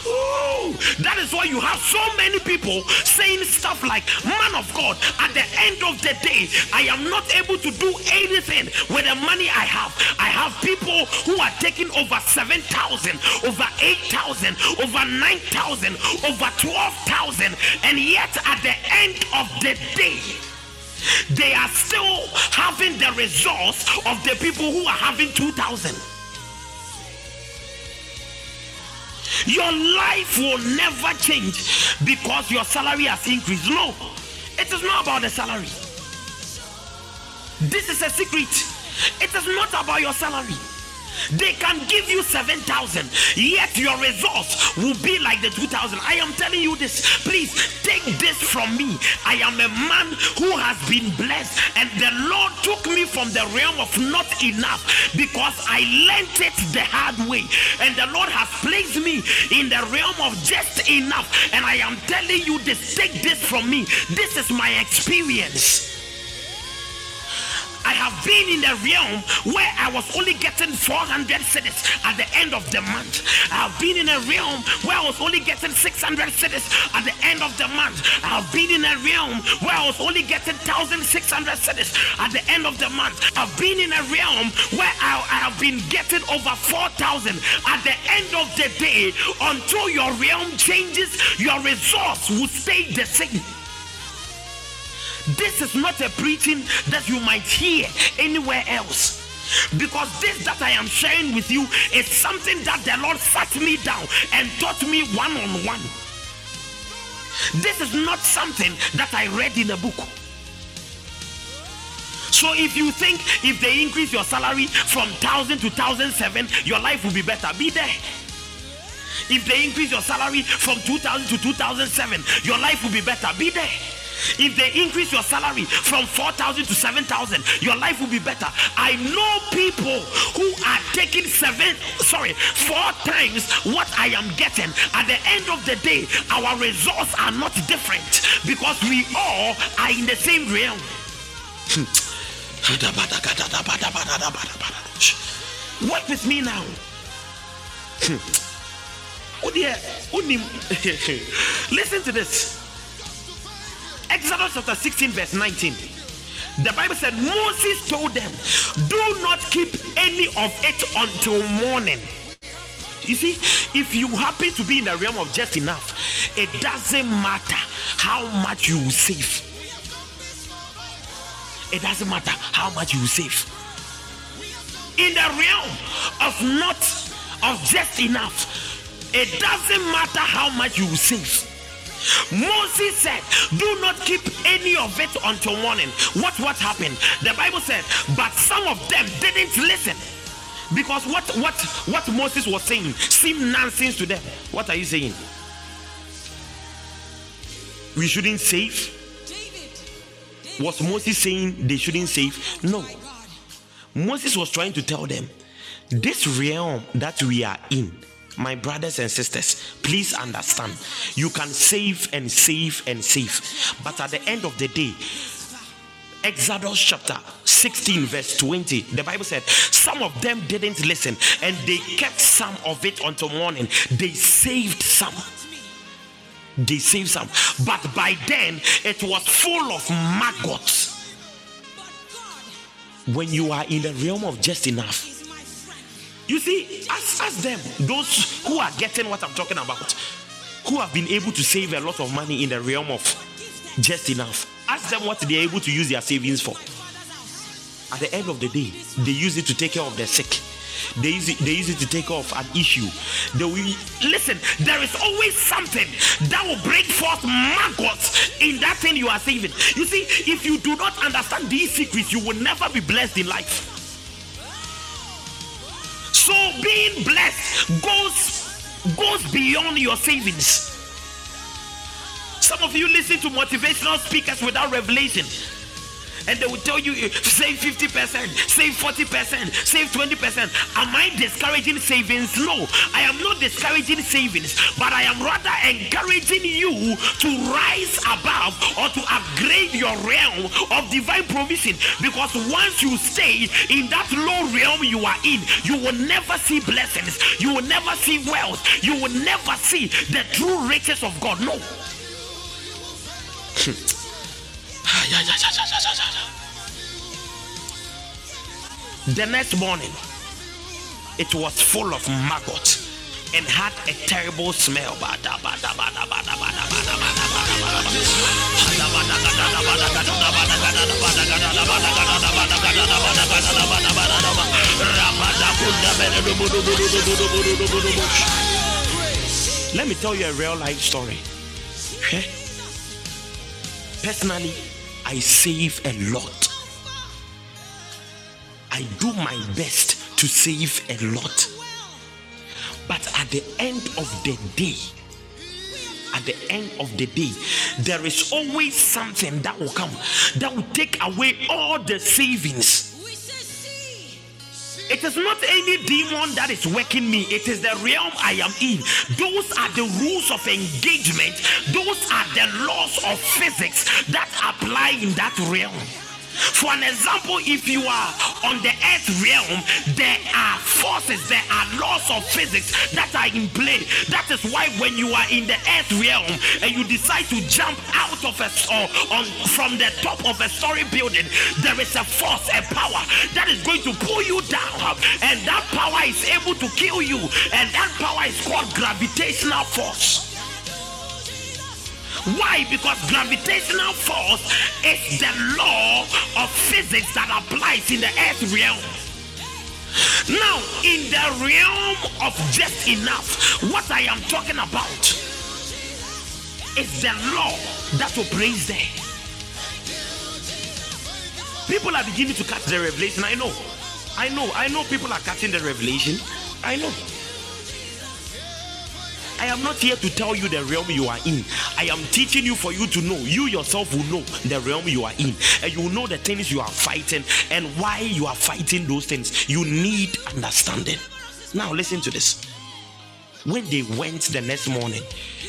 Ooh, *laughs* that is why you have so many people saying stuff like, Man of God, at the end of the day, I am not able to do anything with the money I have. I have people who are taking over 7,000, over 8,000, over 9,000, over 12,000, and yet at the end of the day, they are still having the results of the people who are having 2,000. Your life will never change because your salary has increased. No, it is not about the salary. This is a secret. It is not about your salary. They can give you 7,000, yet your results will be like the 2,000. I am telling you this. Please take this from me. I am a man who has been blessed, and the Lord took me from the realm of not enough because I learned it the hard way. And the Lord has placed me in the realm of just enough. And I am telling you this. Take this from me. This is my experience. I have been in the realm where I was only getting 400 cedis at the end of the month. I have been in a realm where I was only getting 600 cedis at the end of the month. I have been in a realm where I was only getting 1,600 cedis at the end of the month. I've been in a realm where I, I have been getting over 4,000 at the end of the day until your realm changes, your resource will stay the same. This is not a preaching that you might hear anywhere else. Because this that I am sharing with you is something that the Lord sat me down and taught me one on one. This is not something that I read in a book. So if you think if they increase your salary from thousand to thousand seven, your life will be better, be there. If they increase your salary from 2000 to 2007, your life will be better, be there. If they increase your salary from 4,000 to 7,000, your life will be better. I know people who are taking seven, sorry, four times what I am getting. At the end of the day, our results are not different because we all are in the same realm. *laughs* Work with me now. *laughs* Listen to this. Exodus chapter 16, verse 19. The Bible said, Moses told them, Do not keep any of it until morning. You see, if you happen to be in the realm of just enough, it doesn't matter how much you save. It doesn't matter how much you save. In the realm of not of just enough, it doesn't matter how much you save. Moses said, Do not keep any of it until morning. What what happened? The Bible said, but some of them didn't listen. Because what what what Moses was saying seemed nonsense to them. What are you saying? We shouldn't save? Was Moses saying they shouldn't save? No. Moses was trying to tell them this realm that we are in my brothers and sisters, please understand you can save and save and save, but at the end of the day, Exodus chapter 16, verse 20, the Bible said, Some of them didn't listen and they kept some of it until morning. They saved some. They saved some, but by then it was full of maggots. When you are in the realm of just enough, you see, ask, them, those who are getting what I'm talking about, who have been able to save a lot of money in the realm of just enough. Ask them what they're able to use their savings for. At the end of the day, they use it to take care of their sick. They use it, they use it to take off an issue. They will, listen, there is always something that will break forth maggots in that thing you are saving. You see, if you do not understand these secrets, you will never be blessed in life. So being blessed goes goes beyond your savings. Some of you listen to motivational speakers without revelation and they will tell you eh, save 50%, save 40%, save 20%. Am I discouraging savings? No, I am not discouraging savings, but I am rather encouraging you to rise above or to upgrade your realm of divine provision because once you stay in that low realm you are in, you will never see blessings, you will never see wealth, you will never see the true riches of God. No. *laughs* The next morning, it was full of maggots and had a terrible smell. Let me tell you a real life story. Personally, I save a lot. I do my best to save a lot. But at the end of the day, at the end of the day, there is always something that will come that will take away all the savings. It is not any demon that is working me, it is the realm I am in. Those are the rules of engagement, those are the laws of physics that apply in that realm. For an example, if you are on the earth realm, there are forces, there are laws of physics that are in play. That is why when you are in the earth realm and you decide to jump out of a or on from the top of a story building, there is a force, a power that is going to pull you down, and that power is able to kill you, and that power is called gravitational force. Why? Because gravitational force is the law of physics that applies in the earth realm. Now, in the realm of just enough, what I am talking about is the law that operates there. People are beginning to catch the revelation. I know. I know. I know people are catching the revelation. I know. I am not here to tell you the realm you are in. I am teaching you for you to know. You yourself will know the realm you are in. And you will know the things you are fighting and why you are fighting those things. You need understanding. Now, listen to this. When they went the next morning,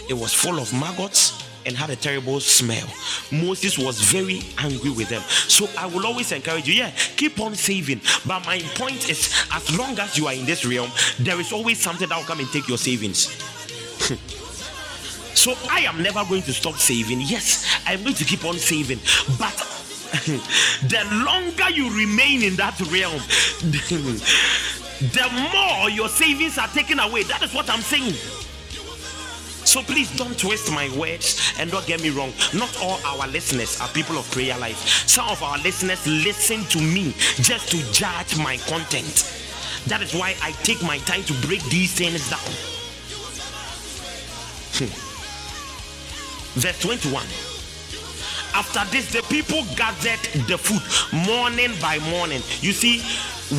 it was full of maggots and had a terrible smell. Moses was very angry with them. So I will always encourage you, yeah, keep on saving. But my point is, as long as you are in this realm, there is always something that will come and take your savings. *laughs* so I am never going to stop saving. Yes, I'm going to keep on saving. But *laughs* the longer you remain in that realm, *laughs* the more your savings are taken away. That is what I'm saying. So please don't twist my words and don't get me wrong. Not all our listeners are people of prayer life. Some of our listeners listen to me just to judge my content. That is why I take my time to break these things down. Verse 21. After this, the people gathered the food morning by morning. You see,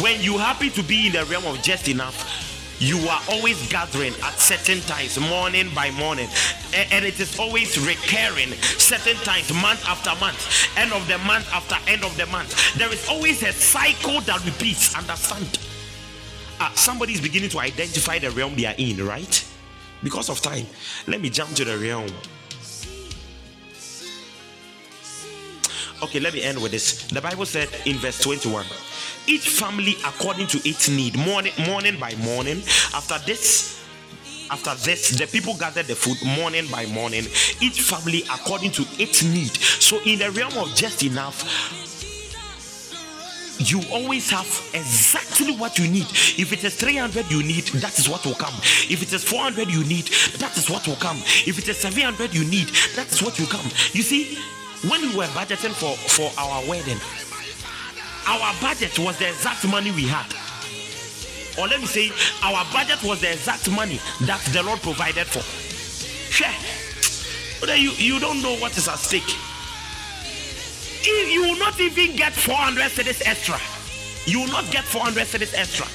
when you happen to be in the realm of just enough, you are always gathering at certain times, morning by morning, and it is always recurring, certain times, month after month, end of the month after end of the month. There is always a cycle that repeats. Understand? Uh, somebody is beginning to identify the realm they are in, right? Because of time, let me jump to the realm. Okay, let me end with this. The Bible said in verse 21 each family according to its need, morning, morning by morning. After this, after this, the people gathered the food morning by morning, each family according to its need. So, in the realm of just enough, you always have exactly what you need. If it is 300 you need, that is what will come. If it is 400 you need, that is what will come. If it is 700 you need, that is what will come. You see, when we were budgeting for, for our wedding, our budget was the exact money we had. Or let me say, our budget was the exact money that the Lord provided for. Share. You, you don't know what is at stake you will not even get 400 cedis extra. You will not get 400 cedis extra.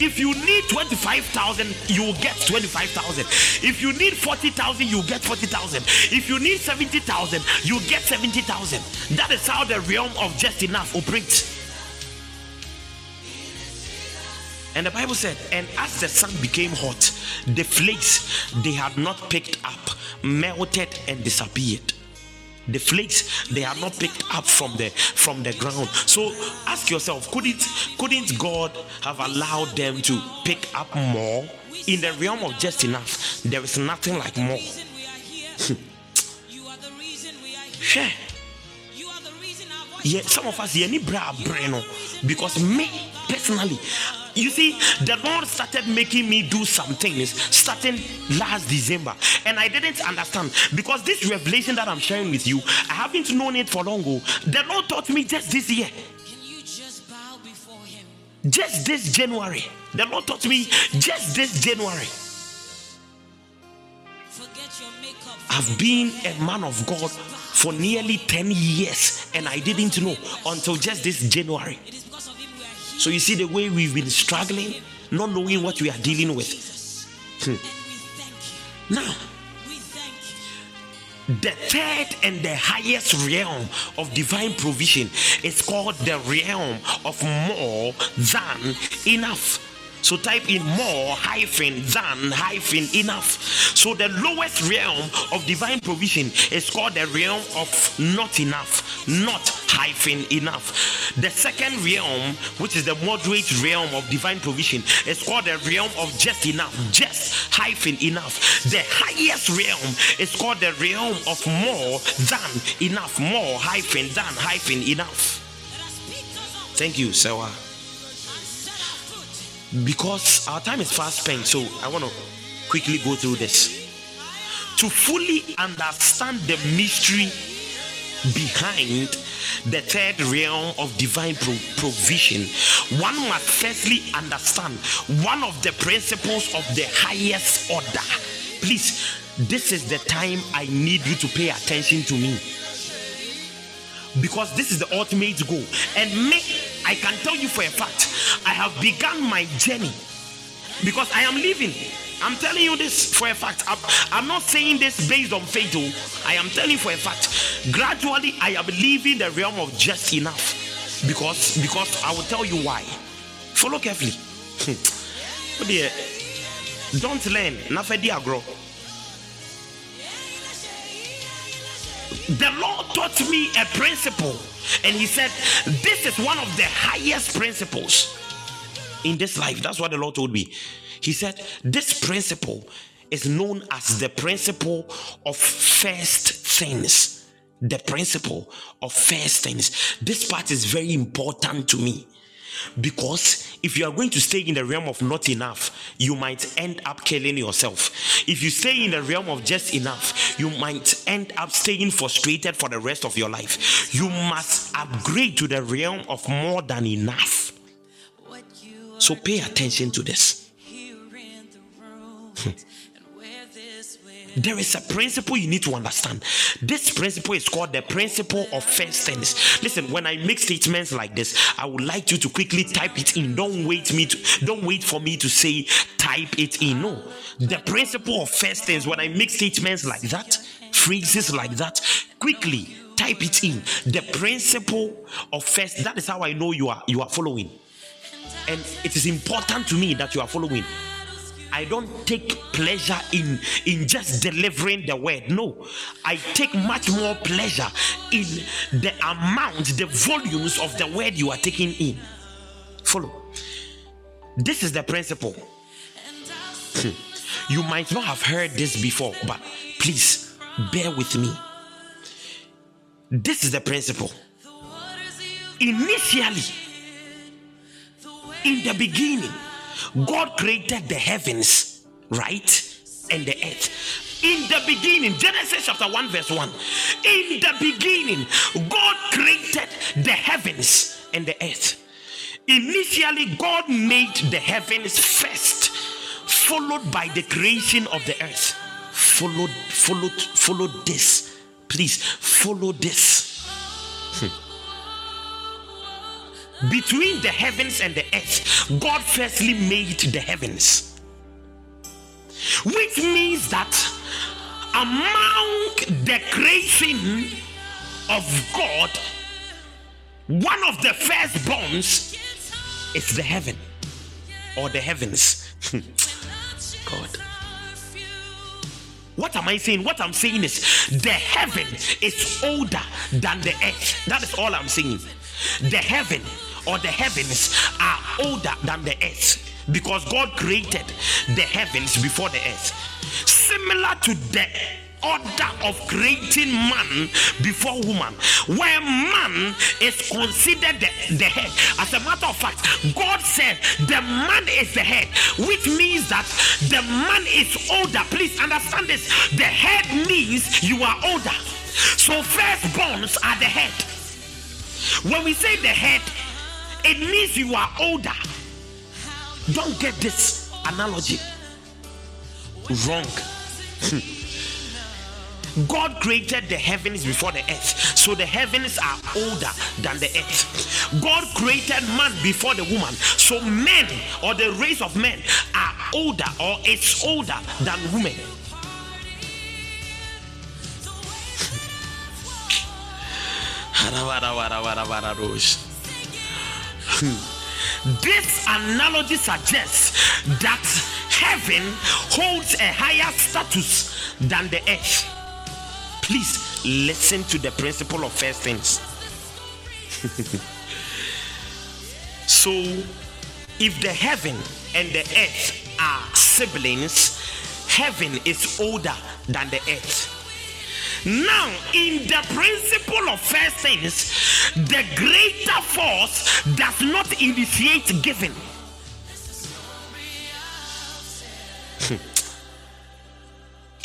If you need 25,000, you will get 25,000. If you need 40,000, you get 40,000. If you need 70,000, you get 70,000. That is how the realm of just enough operates. And the Bible said, and as the sun became hot, the flakes they had not picked up melted and disappeared the flakes they are not picked up from the from the ground. So ask yourself couldn't couldn't god have allowed them to pick up more? In the realm of just enough there is nothing like more. *laughs* Share. Yeah, some of us, yeah, because me personally, you see, the Lord started making me do some things starting last December, and I didn't understand because this revelation that I'm sharing with you, I haven't known it for long. Ago. The Lord taught me just this year. Just this January, the Lord taught me just this January. I've been a man of God for nearly 10 years and I didn't know until just this January. So you see the way we've been struggling, not knowing what we are dealing with. Hmm. Now, the third and the highest realm of divine provision is called the realm of more than enough. So type in more hyphen than hyphen enough. So the lowest realm of divine provision is called the realm of not enough, not hyphen enough. The second realm, which is the moderate realm of divine provision, is called the realm of just enough, just hyphen enough. The highest realm is called the realm of more than enough, more hyphen than hyphen enough. Thank you, Sewa because our time is fast spent, so I want to quickly go through this. To fully understand the mystery behind the third realm of divine pro- provision, one must firstly understand one of the principles of the highest order. Please, this is the time I need you to pay attention to me because this is the ultimate goal. And me, I can tell you for a fact, I have begun my journey because I am living. I'm telling you this for a fact. I'm, I'm not saying this based on faith. Oh. I am telling you for a fact. Gradually, I am leaving the realm of just enough because because I will tell you why. Follow carefully. *laughs* Don't learn. Nafedi agro. The Lord taught me a principle, and He said, This is one of the highest principles in this life. That's what the Lord told me. He said, This principle is known as the principle of first things. The principle of first things. This part is very important to me because if you are going to stay in the realm of not enough, you might end up killing yourself. If you stay in the realm of just enough, you might end up staying frustrated for the rest of your life. You must upgrade to the realm of more than enough. So pay attention to this. There is a principle you need to understand. This principle is called the principle of first things. Listen, when I make statements like this, I would like you to quickly type it in. Don't wait me to don't wait for me to say type it in. No. The principle of first things when I make statements like that, phrases like that, quickly type it in. The principle of first that is how I know you are you are following. And it is important to me that you are following. I don't take pleasure in in just delivering the word. No, I take much more pleasure in the amount, the volumes of the word you are taking in. Follow. This is the principle. Hmm. You might not have heard this before, but please bear with me. This is the principle. Initially, in the beginning, God created the heavens, right? And the earth. In the beginning, Genesis chapter 1, verse 1. In the beginning, God created the heavens and the earth. Initially, God made the heavens first, followed by the creation of the earth. Followed, followed, followed this. Please follow this. Hmm between the heavens and the earth, God firstly made the heavens. Which means that among the creation of God, one of the firstborns is the heaven or the heavens. *laughs* God. What am I saying? What I'm saying is the heaven is older than the earth. That is all I'm saying. The heaven or the heavens are older than the earth because God created the heavens before the earth. Similar to the order of creating man before woman, where man is considered the, the head. As a matter of fact, God said the man is the head, which means that the man is older. Please understand this. The head means you are older. So firstborns are the head. When we say the head, it means you are older. Don't get this analogy wrong. God created the heavens before the earth, so the heavens are older than the earth. God created man before the woman, so men or the race of men are older or it's older than women. This analogy suggests that heaven holds a higher status than the earth. Please listen to the principle of first things. *laughs* so, if the heaven and the earth are siblings, heaven is older than the earth. Now, in the principle of first things, the greater force does not initiate giving. Hmm.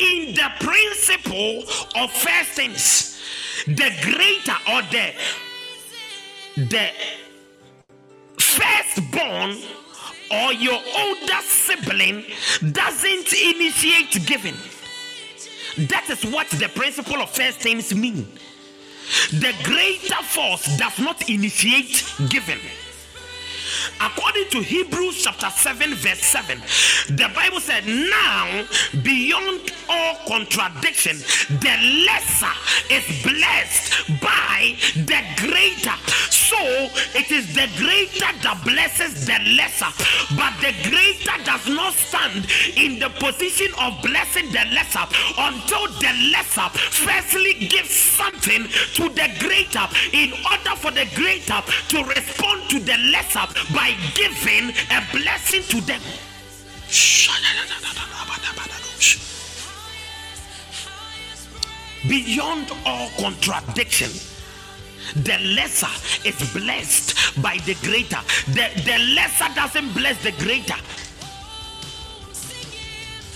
in the principle of first things, the greater or the the firstborn or your older sibling doesn't initiate giving. That is what the principle of first things mean. The greater force does not initiate giving. According to Hebrews chapter 7, verse 7, the Bible said, Now, beyond all contradiction, the lesser is blessed by the greater. So it is the greater that blesses the lesser, but the greater does not stand in the position of blessing the lesser until the lesser firstly gives something to the greater in order for the greater to respond to the lesser by giving a blessing to them. Beyond all contradiction, the lesser is blessed by the greater. The, the lesser doesn't bless the greater.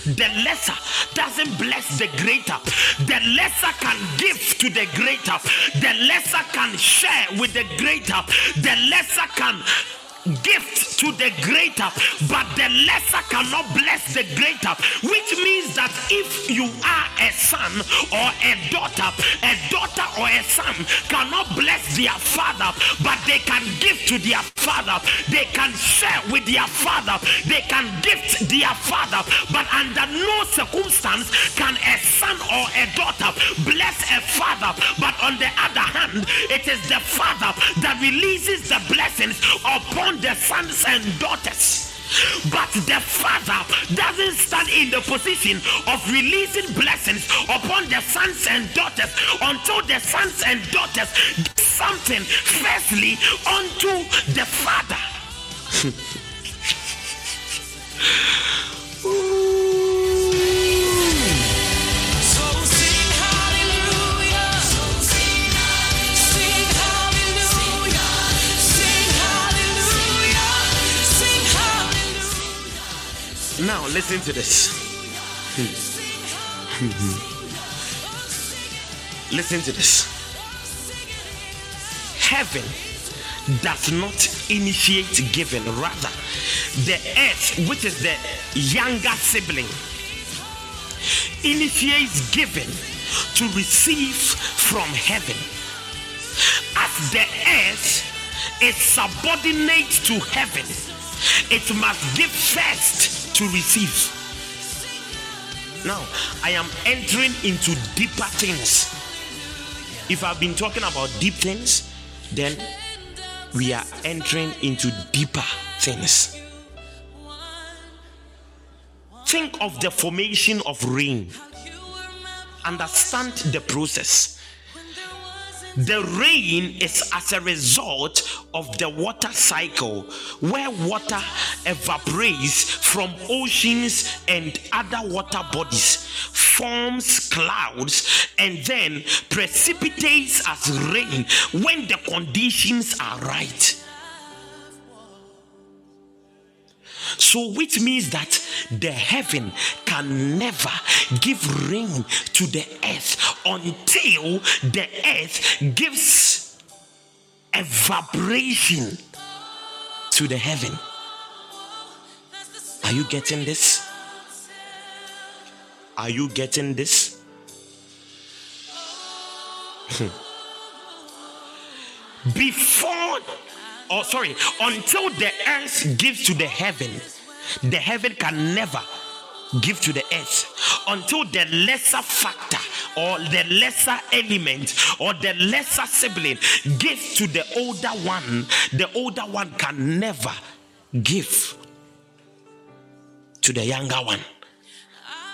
The lesser doesn't bless the greater. The lesser can give to the greater. The lesser can share with the greater. The lesser can gift to the greater, but the lesser cannot bless the greater. Which means that if you are a son or a daughter, a daughter or a son cannot bless their father, but they can give to their father, they can share with their father, they can gift their father, but under no circumstance can a son or a daughter bless a father. But on the other hand, it is the father that releases the blessings upon the sons and daughters. But the father doesn't stand in the position of releasing blessings upon the sons and daughters until the sons and daughters do something firstly unto the father. *laughs* Now, listen to this. listen to this. Heaven does not initiate giving, rather, the earth, which is the younger sibling, initiates giving to receive from heaven. As the earth is subordinate to heaven, it must give first to receive. Now, I am entering into deeper things. If I've been talking about deep things, then we are entering into deeper things. Think of the formation of rain, understand the process. The rain is as a result of the water cycle where water evaporates from oceans and other water bodies, forms clouds, and then precipitates as rain when the conditions are right. So, which means that the heaven can never give rain to the earth until the earth gives evaporation to the heaven. Are you getting this? Are you getting this? *laughs* Before or sorry, until the earth gives to the heaven, the heaven can never give to the earth until the lesser factor or the lesser element or the lesser sibling gives to the older one the older one can never give to the younger one.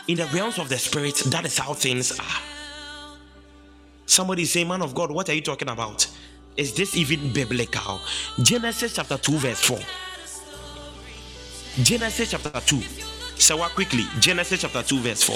In the realms of the spirit, that is how things are. Somebody say, Man of God, what are you talking about? Is this even biblical? Genesis chapter 2, verse 4. Genesis chapter 2. Say what quickly. Genesis chapter 2, verse 4.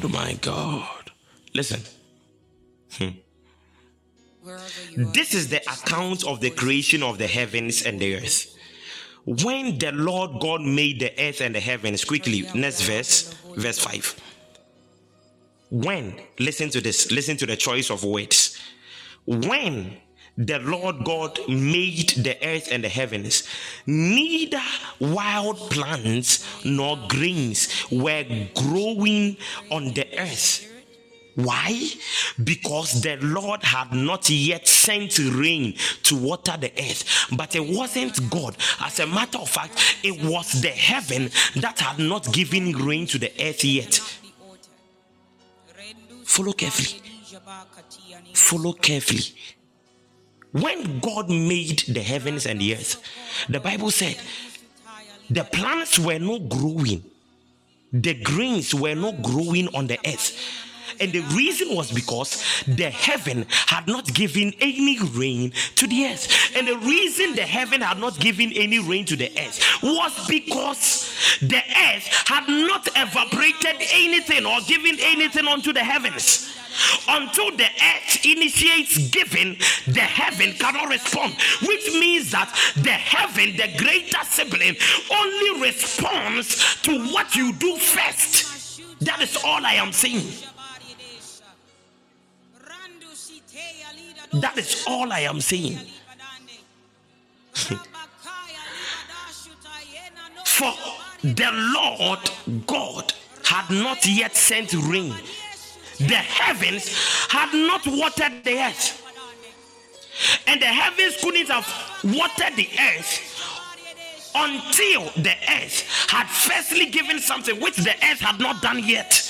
God, my God. Listen. Hmm. This is the account of the creation of the heavens and the earth. When the Lord God made the earth and the heavens, quickly, next verse, verse 5. When, listen to this, listen to the choice of words. When the Lord God made the earth and the heavens, neither wild plants nor greens were growing on the earth why? Because the Lord had not yet sent rain to water the earth, but it wasn't God. As a matter of fact, it was the heaven that had not given rain to the earth yet. Follow carefully. Follow carefully. When God made the heavens and the earth, the Bible said the plants were not growing, the grains were not growing on the earth and the reason was because the heaven had not given any rain to the earth. And the reason the heaven had not given any rain to the earth was because the earth had not evaporated anything or given anything onto the heavens. Until the earth initiates giving, the heaven cannot respond, which means that the heaven, the greater sibling, only responds to what you do first. That is all I am saying. That is all I am saying. *laughs* For the Lord God had not yet sent rain, the heavens had not watered the earth, and the heavens couldn't have watered the earth until the earth had firstly given something which the earth had not done yet.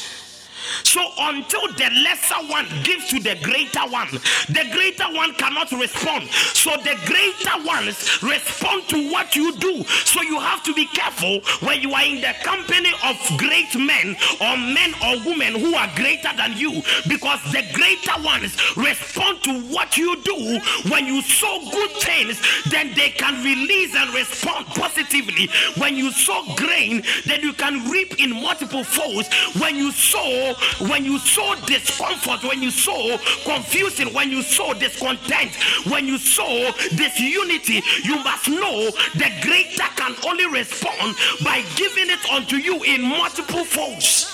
So until the lesser one gives to the greater one, the greater one cannot respond. So the greater ones respond to what you do. So you have to be careful when you are in the company of great men or men or women who are greater than you because the greater ones respond to what you do. When you sow good things, then they can release and respond positively. When you sow grain, then you can reap in multiple folds. When you sow when you sow discomfort, when you sow confusion, when you sow discontent, when you sow disunity, you must know the greater can only respond by giving it unto you in multiple folds.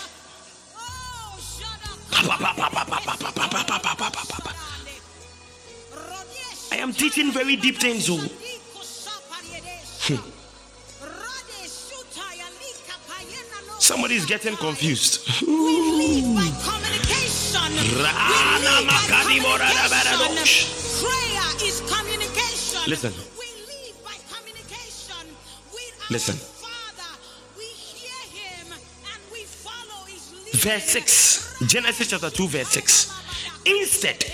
I am teaching very deep things. Oh. Somebody's getting confused. Communication. Is communication. Listen. Listen. Father. We hear him. Verse 6. Genesis chapter 2, verse 6. Instead,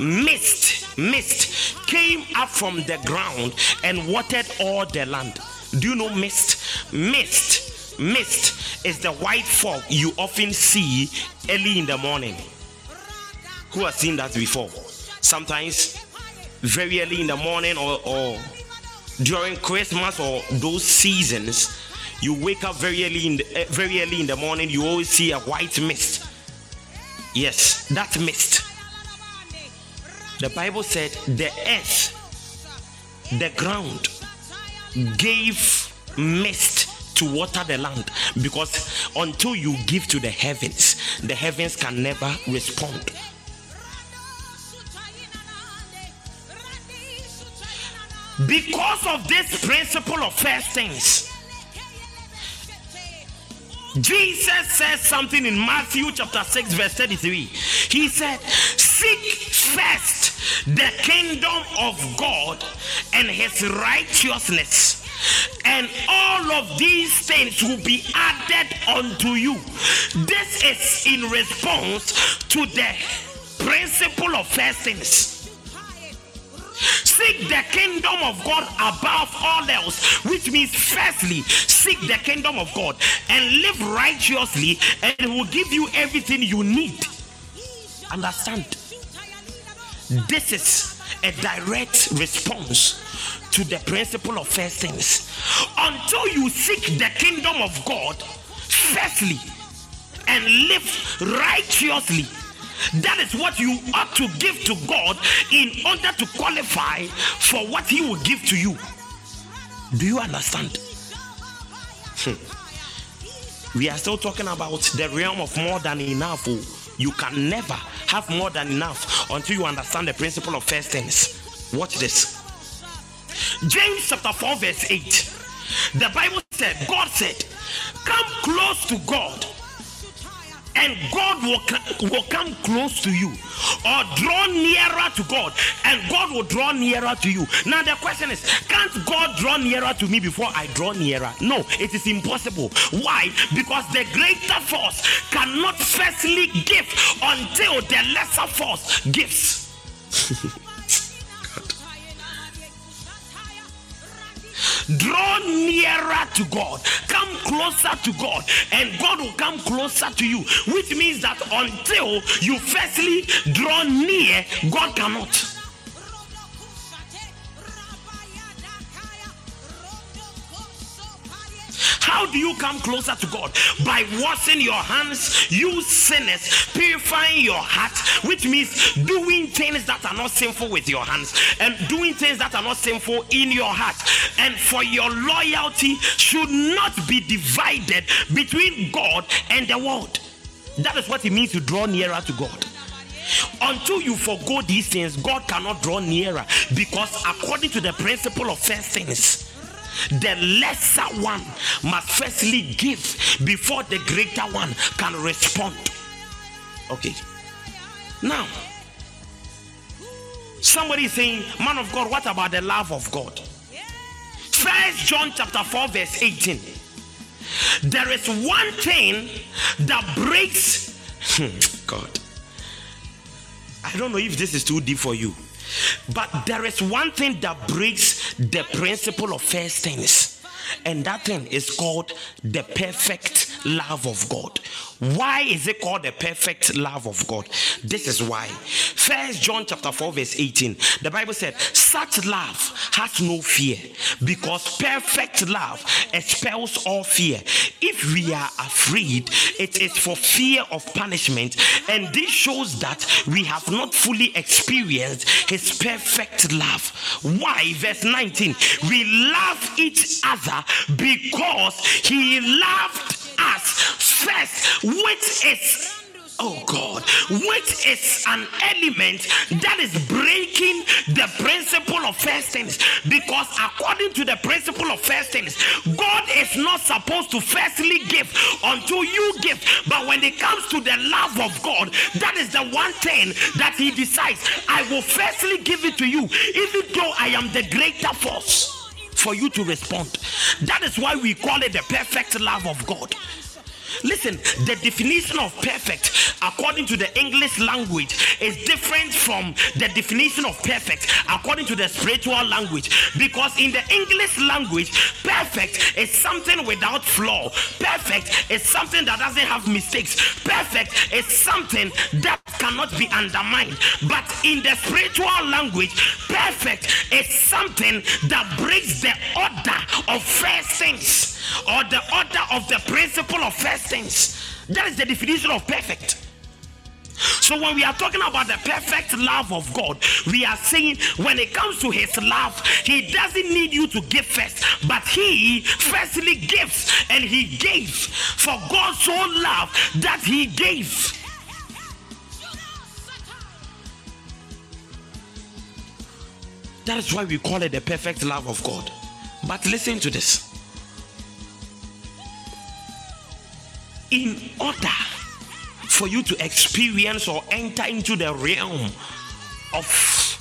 mist, mist came up from the ground and watered all the land. Do you know mist? Mist Mist is the white fog you often see early in the morning. Who has seen that before? Sometimes very early in the morning or, or during Christmas or those seasons, you wake up very early in the, uh, very early in the morning. You always see a white mist. Yes, that mist. The Bible said the earth the ground gave mist to water the land because until you give to the heavens, the heavens can never respond. Because of this principle of first things, Jesus says something in Matthew chapter 6, verse 33. He said, Seek first the kingdom of God and his righteousness, and all of these things will be added unto you. This is in response to the principle of first things. Seek the kingdom of God above all else, which means, firstly, seek the kingdom of God and live righteously, and it will give you everything you need. Understand? This is a direct response to the principle of first things. Until you seek the kingdom of God, firstly, and live righteously that is what you ought to give to God in order to qualify for what He will give to you. Do you understand? Hmm. We are still talking about the realm of more than enough. Oh, you can never have more than enough until you understand the principle of first things. Watch this. James chapter 4, verse 8. The Bible said, God said, Come close to God and God will, will come close to you or draw nearer to God and God will draw nearer to you. Now, the question is can't God draw nearer to me before I draw nearer? No, it is impossible. Why? Because the greater force cannot firstly give until the lesser force gives. *laughs* Draw nearer to God, come closer to God, and God will come closer to you. Which means that until you firstly draw near, God cannot. How do you come closer to God? By washing your hands, you sinners, purifying your heart, which means doing things that are not sinful with your hands and doing things that are not sinful in your heart. And for your loyalty should not be divided between God and the world. That is what it means to draw nearer to God. Until you forego these things, God cannot draw nearer because, according to the principle of first things, the lesser one must firstly give before the greater one can respond. Okay. Now, somebody is saying, Man of God, what about the love of God? First John chapter 4, verse 18. There is one thing that breaks *laughs* God. I don't know if this is too deep for you. But there is one thing that breaks the principle of first things, and that thing is called the perfect love of God. Why is it called the perfect love of God? This is why. First John chapter 4, verse 18. The Bible said, Such love has no fear, because perfect love expels all fear. If we are afraid, it is for fear of punishment, and this shows that we have not fully experienced his perfect love. Why? Verse 19. We love each other because he loved us first, which is oh God, which is an element that is breaking the principle of first things. Because according to the principle of first things, God is not supposed to firstly give until you give. But when it comes to the love of God, that is the one thing that He decides. I will firstly give it to you, even though I am the greater force for you to respond. That is why we call it the perfect love of God. Listen, the definition of perfect, according to the English language, is different from the definition of perfect according to the spiritual language. Because in the English language, perfect is something without flaw, perfect is something that doesn't have mistakes, perfect is something that cannot be undermined. But in the spiritual language, perfect is something that breaks the order of first things or the order of the principle of first things. That is the definition of perfect. So when we are talking about the perfect love of God, we are saying when it comes to his love, he doesn't need you to give first, but he firstly gives and he gave. For God so loved that he gave. That is why we call it the perfect love of God. But listen to this. In order for you to experience or enter into the realm of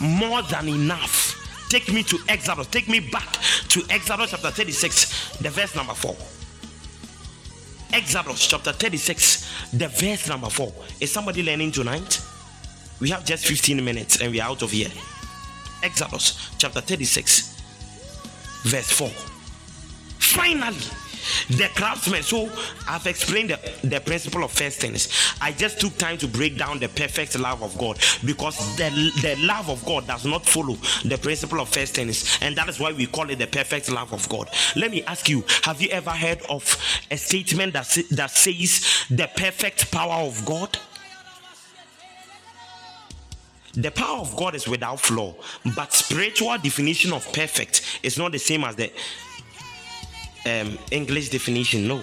more than enough, take me to Exodus. Take me back to Exodus chapter 36, the verse number 4. Exodus chapter 36, the verse number 4. Is somebody learning tonight? We have just 15 minutes and we are out of here. Exodus chapter 36, verse 4. Finally, the craftsman. So I've explained the, the principle of first things. I just took time to break down the perfect love of God because the, the love of God does not follow the principle of first things, and that is why we call it the perfect love of God. Let me ask you: Have you ever heard of a statement that that says the perfect power of God? the power of God is without flaw, but spiritual definition of perfect is not the same as the um, English definition. No,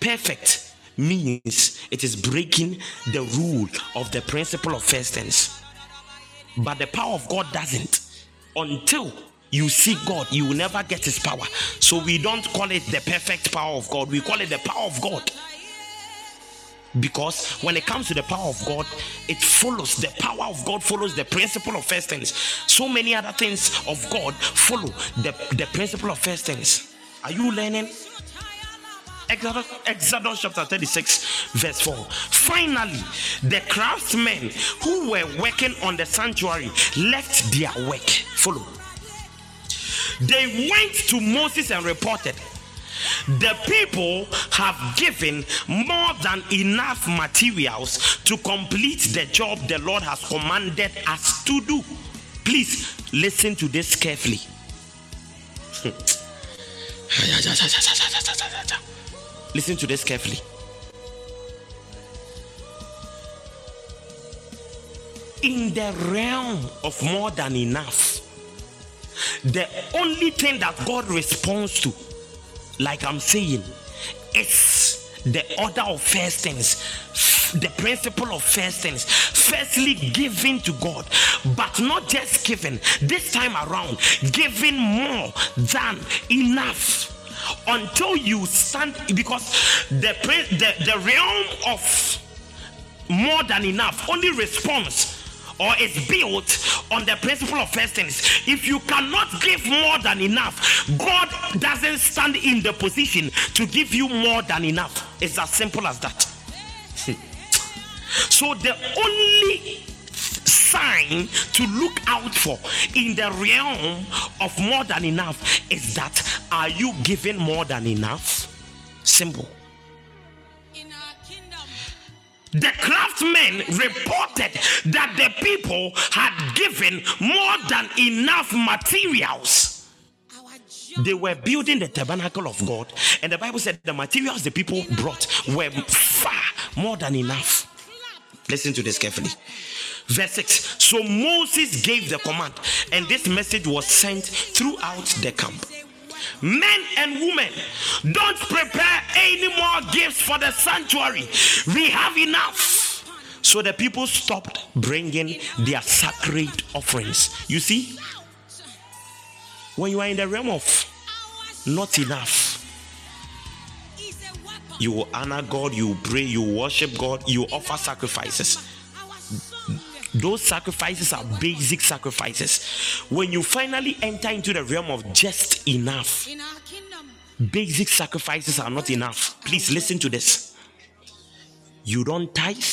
perfect means it is breaking the rule of the principle of first things, but the power of God doesn't until you see God, you will never get his power. So we don't call it the perfect power of God, we call it the power of God because when it comes to the power of God, it follows the power of God follows the principle of first things. So many other things of God follow the, the principle of first things. Are you learning? Exodus, Exodus chapter 36, verse 4. Finally, the craftsmen who were working on the sanctuary left their work. Follow. They went to Moses and reported the people have given more than enough materials to complete the job the Lord has commanded us to do. Please listen to this carefully. *laughs* *laughs* listen to this carefully. In the realm of more than enough, the only thing that God responds to like I'm saying, it's the order of first things, the principle of first things. Firstly, giving to God, but not just giving, this time around, giving more than enough until you stand because the, the, the realm of more than enough only responds or is built on the principle of first things. If you cannot give more than enough, God doesn't stand in the position to give you more than enough. It's as simple as that. so the only sign to look out for in the realm of more than enough is that are you giving more than enough? Simple the craftsmen reported that the people had given more than enough materials. They were building the tabernacle of God, and the Bible said the materials the people brought were far more than enough. Listen to this carefully. Verse 6 So Moses gave the command, and this message was sent throughout the camp men and women, don't prepare any more gifts for the sanctuary. We have enough. So the people stopped bringing their sacred offerings. You see, when you are in the realm of not enough, you will honor God, you pray, you worship God, you offer sacrifices those sacrifices are basic sacrifices. When you finally enter into the realm of just enough, basic sacrifices are not enough. Please listen to this. You don't tithe.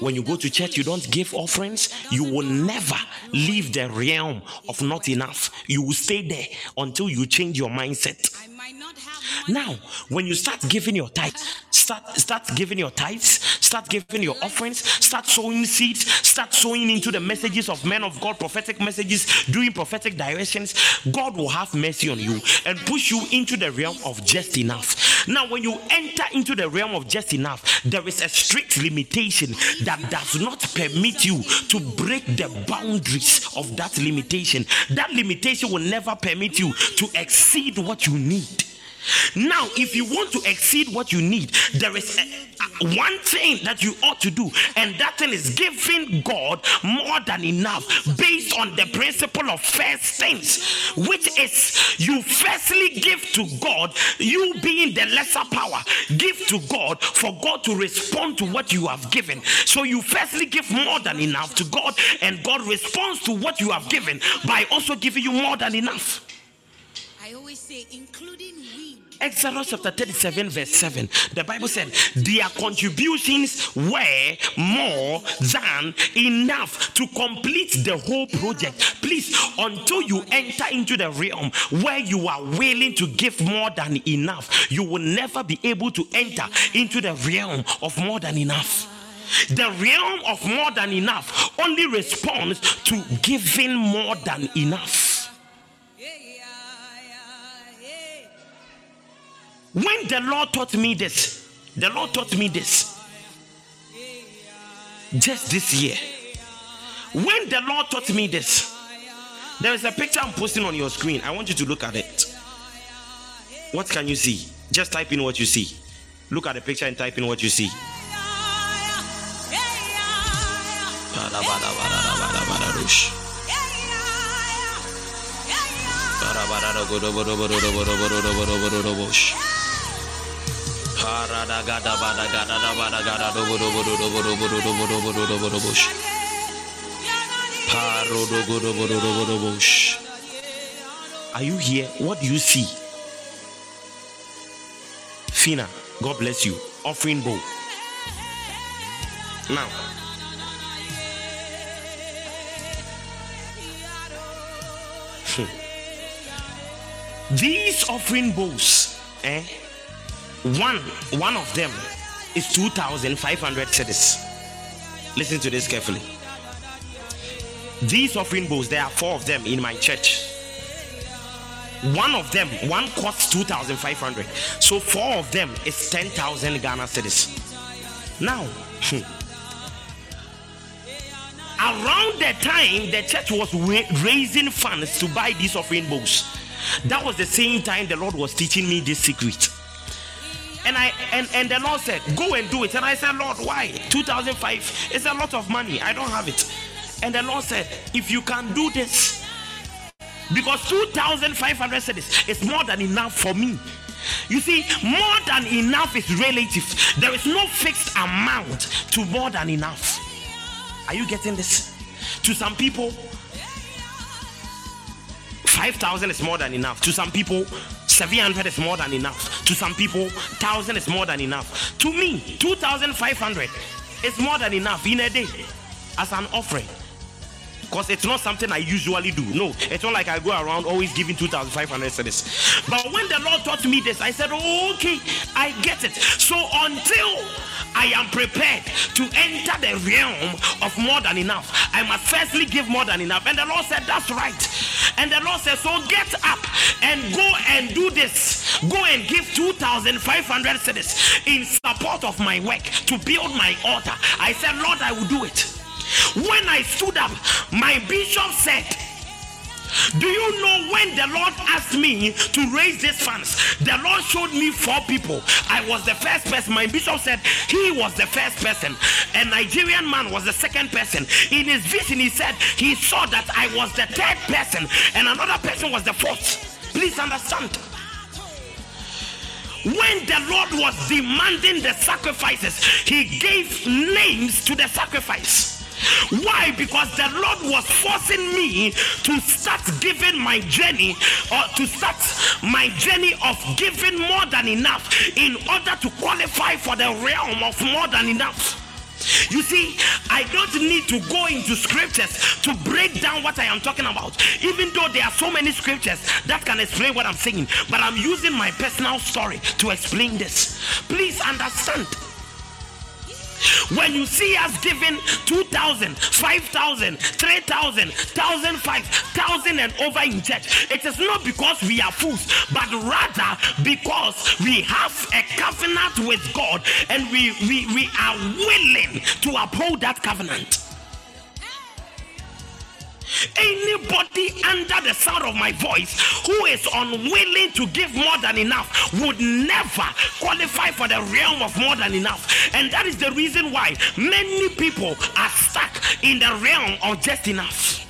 When you go to church, you don't give offerings. You will never leave the realm of not enough. You will stay there until you change your mindset. Now, when you start giving your tithes, start start giving your tithes, start giving your offerings, start sowing seeds, start sowing into the messages of men of God, prophetic messages, doing prophetic directions, God will have mercy on you and push you into the realm of just enough. Now, when you enter into the realm of just enough, there is a strict limitation that does not permit you to break the boundaries of that limitation. That limitation will never permit you to exceed what you need. Now, if you want to exceed what you need, there is a, a, one thing that you ought to do, and that thing is giving God more than enough based on the principle of first things, which is you firstly give to God, you being the lesser power, give to God for God to respond to what you have given. So you firstly give more than enough to God, and God responds to what you have given by also giving you more than enough. I always say, including Exodus chapter 37, verse 7. The Bible said their contributions were more than enough to complete the whole project. Please, until you enter into the realm where you are willing to give more than enough, you will never be able to enter into the realm of more than enough. The realm of more than enough only responds to giving more than enough. When the Lord taught me this, the Lord taught me this just this year. When the Lord taught me this, there is a picture I'm posting on your screen. I want you to look at it. What can you see? Just type in what you see. Look at the picture and type in what you see. Are you here? What do you see? Fina, God bless you. Offering bowl. Now, these offering bowls, eh? One, one of them is 2,500 cedis. Listen to this carefully. These offering bowls, there are four of them in my church. One of them, one costs 2,500. So four of them is 10,000 Ghana cedis. Now, hmm, around the time the church was raising funds to buy these offering bowls, that was the same time the Lord was teaching me this secret. And I and, and the Lord said, Go and do it. And I said, Lord, why? 2005 It's a lot of money. I don't have it. And the Lord said, If you can do this, because 2,500 cedis is more than enough for me. You see, more than enough is relative. There is no fixed amount to more than enough. Are you getting this? To some people, 5,000 is more than enough. To some people, 700 is more than enough. To some people, 1,000 is more than enough. To me, 2,500 is more than enough in a day as an offering because it's not something I usually do. No, it's not like I go around always giving 2,500 cedis. But when the Lord taught me this, I said, oh, okay, I get it. So until I am prepared to enter the realm of more than enough, I must firstly give more than enough. And the Lord said, that's right. And the Lord said, so get up and go and do this. Go and give 2,500 cedis in support of my work to build my altar. I said, Lord, I will do it. When I stood up, my bishop said, do you know when the Lord asked me to raise these funds? The Lord showed me four people. I was the first person. My bishop said he was the first person. A Nigerian man was the second person. In his vision, he said he saw that I was the third person and another person was the fourth. Please understand. When the Lord was demanding the sacrifices, he gave names to the sacrifice. Why? Because the Lord was forcing me to start giving my journey or to start my journey of giving more than enough in order to qualify for the realm of more than enough. You see, I don't need to go into scriptures to break down what I am talking about, even though there are so many scriptures that can explain what I'm saying. But I'm using my personal story to explain this. Please understand When you see us giving 2,000, 5,000, 3,000, 1,005, 1,000 and over in church, it is not because we are fools, but rather because we have a covenant with God and we, we, we are willing to uphold that covenant. Anybody under the sound of my voice who is unwilling to give more than enough would never qualify for the realm of more than enough. And that is the reason why many people are stuck in the realm of just enough.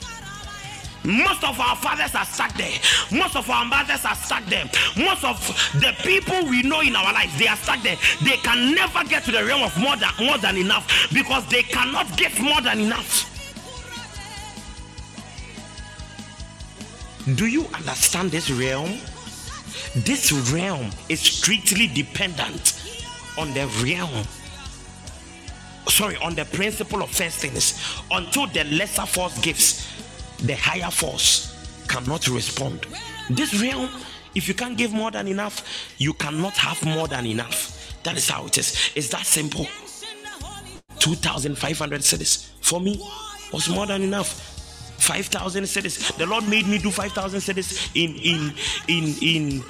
Most of our fathers are stuck there. Most of our mothers are stuck there. Most of the people we know in our lives, they are stuck there. They can never get to the realm of more than more than enough because they cannot give more than enough. Do you understand this realm? This realm is strictly dependent on the realm. Sorry, on the principle of first things. Until the lesser force gives, the higher force cannot respond. This realm, if you can't give more than enough, you cannot have more than enough. That is how it is. It's that simple. 2,500 cedis for me was more than enough 5,000 cedis. The Lord made me do 5,000 cedis in, in, in, in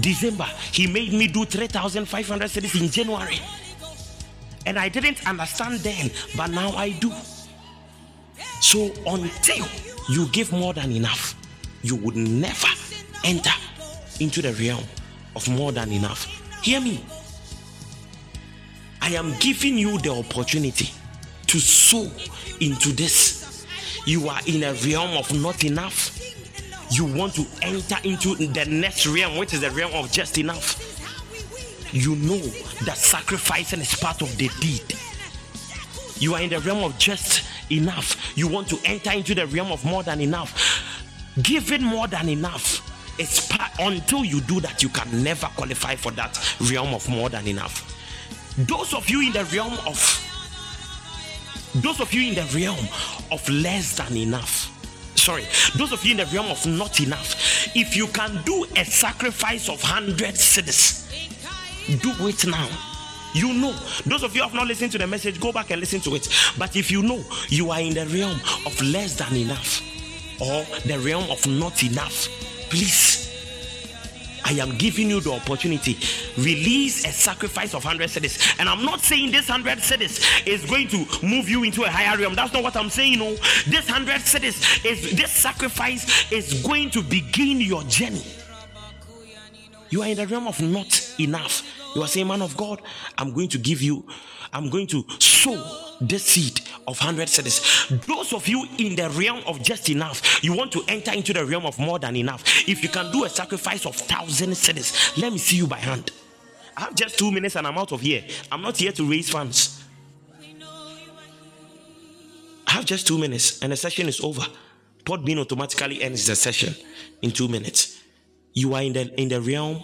December. He made me do 3,500 cedis in January. And I didn't understand then, but now I do. So until you give more than enough, you would never enter into the realm of more than enough. Hear me. I am giving you the opportunity to sow into this you are in a realm of not enough. You want to enter into the next realm, which is the realm of just enough. You know that sacrificing is part of the deed. You are in the realm of just enough. You want to enter into the realm of more than enough. Giving more than enough it's part until you do that, you can never qualify for that realm of more than enough. Those of you in the realm of those of you in the realm of less than enough, sorry, those of you in the realm of not enough, if you can do a sacrifice of 100 cedis, do it now. You know, those of you have not listened to the message, go back and listen to it. But if you know you are in the realm of less than enough or the realm of not enough, please I am giving you the opportunity. Release a sacrifice of 100 cedis. And I'm not saying this 100 cedis is going to move you into a higher realm. That's not what I'm saying. No, this 100 cedis is this sacrifice is going to begin your journey. You are in the realm of not enough. You are saying, Man of God, I'm going to give you, I'm going to sow the seed of 100 cedis. Those of you in the realm of just enough, you want to enter into the realm of more than enough. If you can do a sacrifice of 1,000 cedis, let me see you by hand. I have just two minutes and I'm out of here. I'm not here to raise funds. I have just two minutes and the session is over. Podbean automatically ends the session in two minutes. You are in the in the realm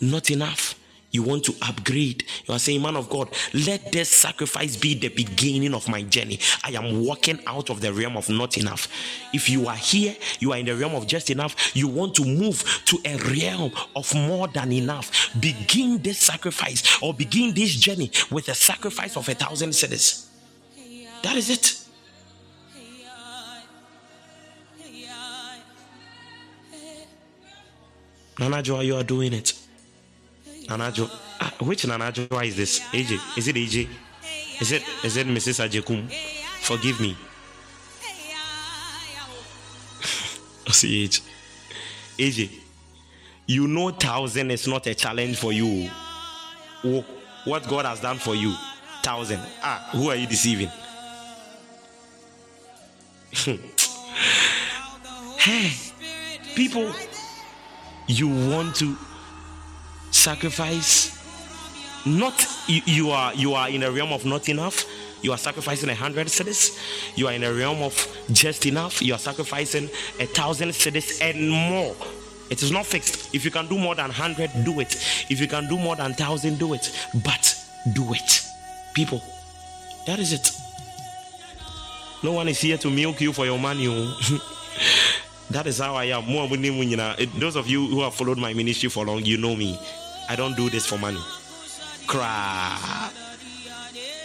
not enough you want to upgrade. You are saying, Man of God, let this sacrifice be the beginning of my journey. I am walking out of the realm of not enough. If you are here, you are in the realm of just enough, you want to move to a realm of more than enough. Begin this sacrifice or begin this journey with a sacrifice of a thousand cedis. That is it. Nana Joa, you are doing it. Nanajo. Ah, which Nanajo is this? AJ. Is it AJ? Is it is it Mrs. Ajekum? Forgive me. *laughs* CH. AJ. You know thousand is not a challenge for you. What God has done for you. Thousand. Ah, who are you deceiving? *laughs* hey, people, you want to sacrifice not you, you, are you are in a realm of not enough. You are sacrificing a hundred cedis you are in a realm of just enough. You are sacrificing a thousand cedis and more. It is not fixed. If you can do more than 100 do it. If you can do more than 1000 do it. But do it. People that is it. No one is here to milk you for your money oh. *laughs* that is how i am. Those of you who have followed my ministry for long you know me I don't do this for money. Crap.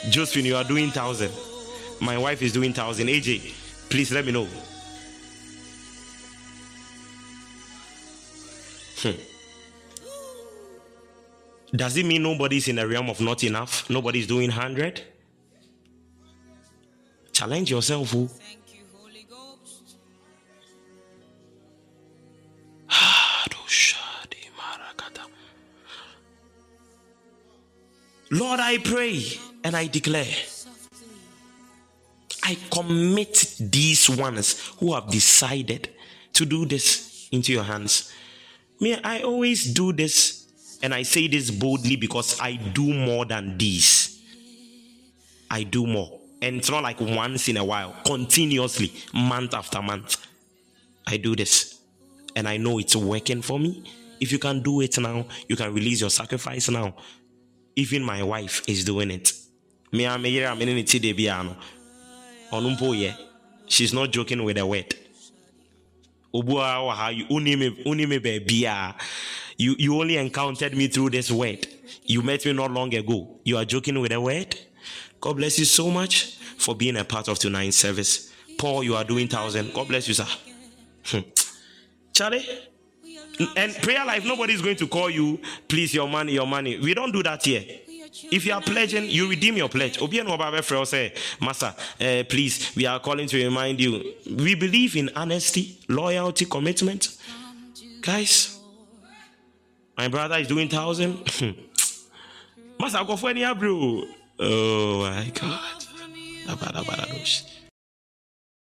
Josephine, you are doing thousand. My wife is doing thousand. AJ, please let me know. Hmm. Does it mean nobody's in the realm of not enough? Nobody's doing 100? Challenge yourself. Oh. Lord, I pray and I declare, I commit these ones who have decided to do this into your hands. May I always do this, and I say this boldly because I do more than these. I do more. And it's not like once in a while, continuously, month after month. I do this. And I know it's working for me. If you can do it now, you can release your sacrifice now. Even my wife is doing it. Me, here, I'm in it today, piano. Onumpo, yeah. She's not joking with the word. Obua wɔ you. You only encountered me through this word. You met me not long ago. You are joking with the word. God bless you so much for being a part of tonight's service. Paul, you are doing thousand. God bless you, sir. Hmm. Charlie. And prayer life, nobody is going to call you, please, your money, your money. We don't do that here. If you are pledging, you redeem your pledge. Obi and Oba Befrel say, Master, eh, please, we are calling to remind you. We believe in honesty, loyalty, commitment. Guys, my brother is doing thousand. *laughs* Master, go for any. Oh my God.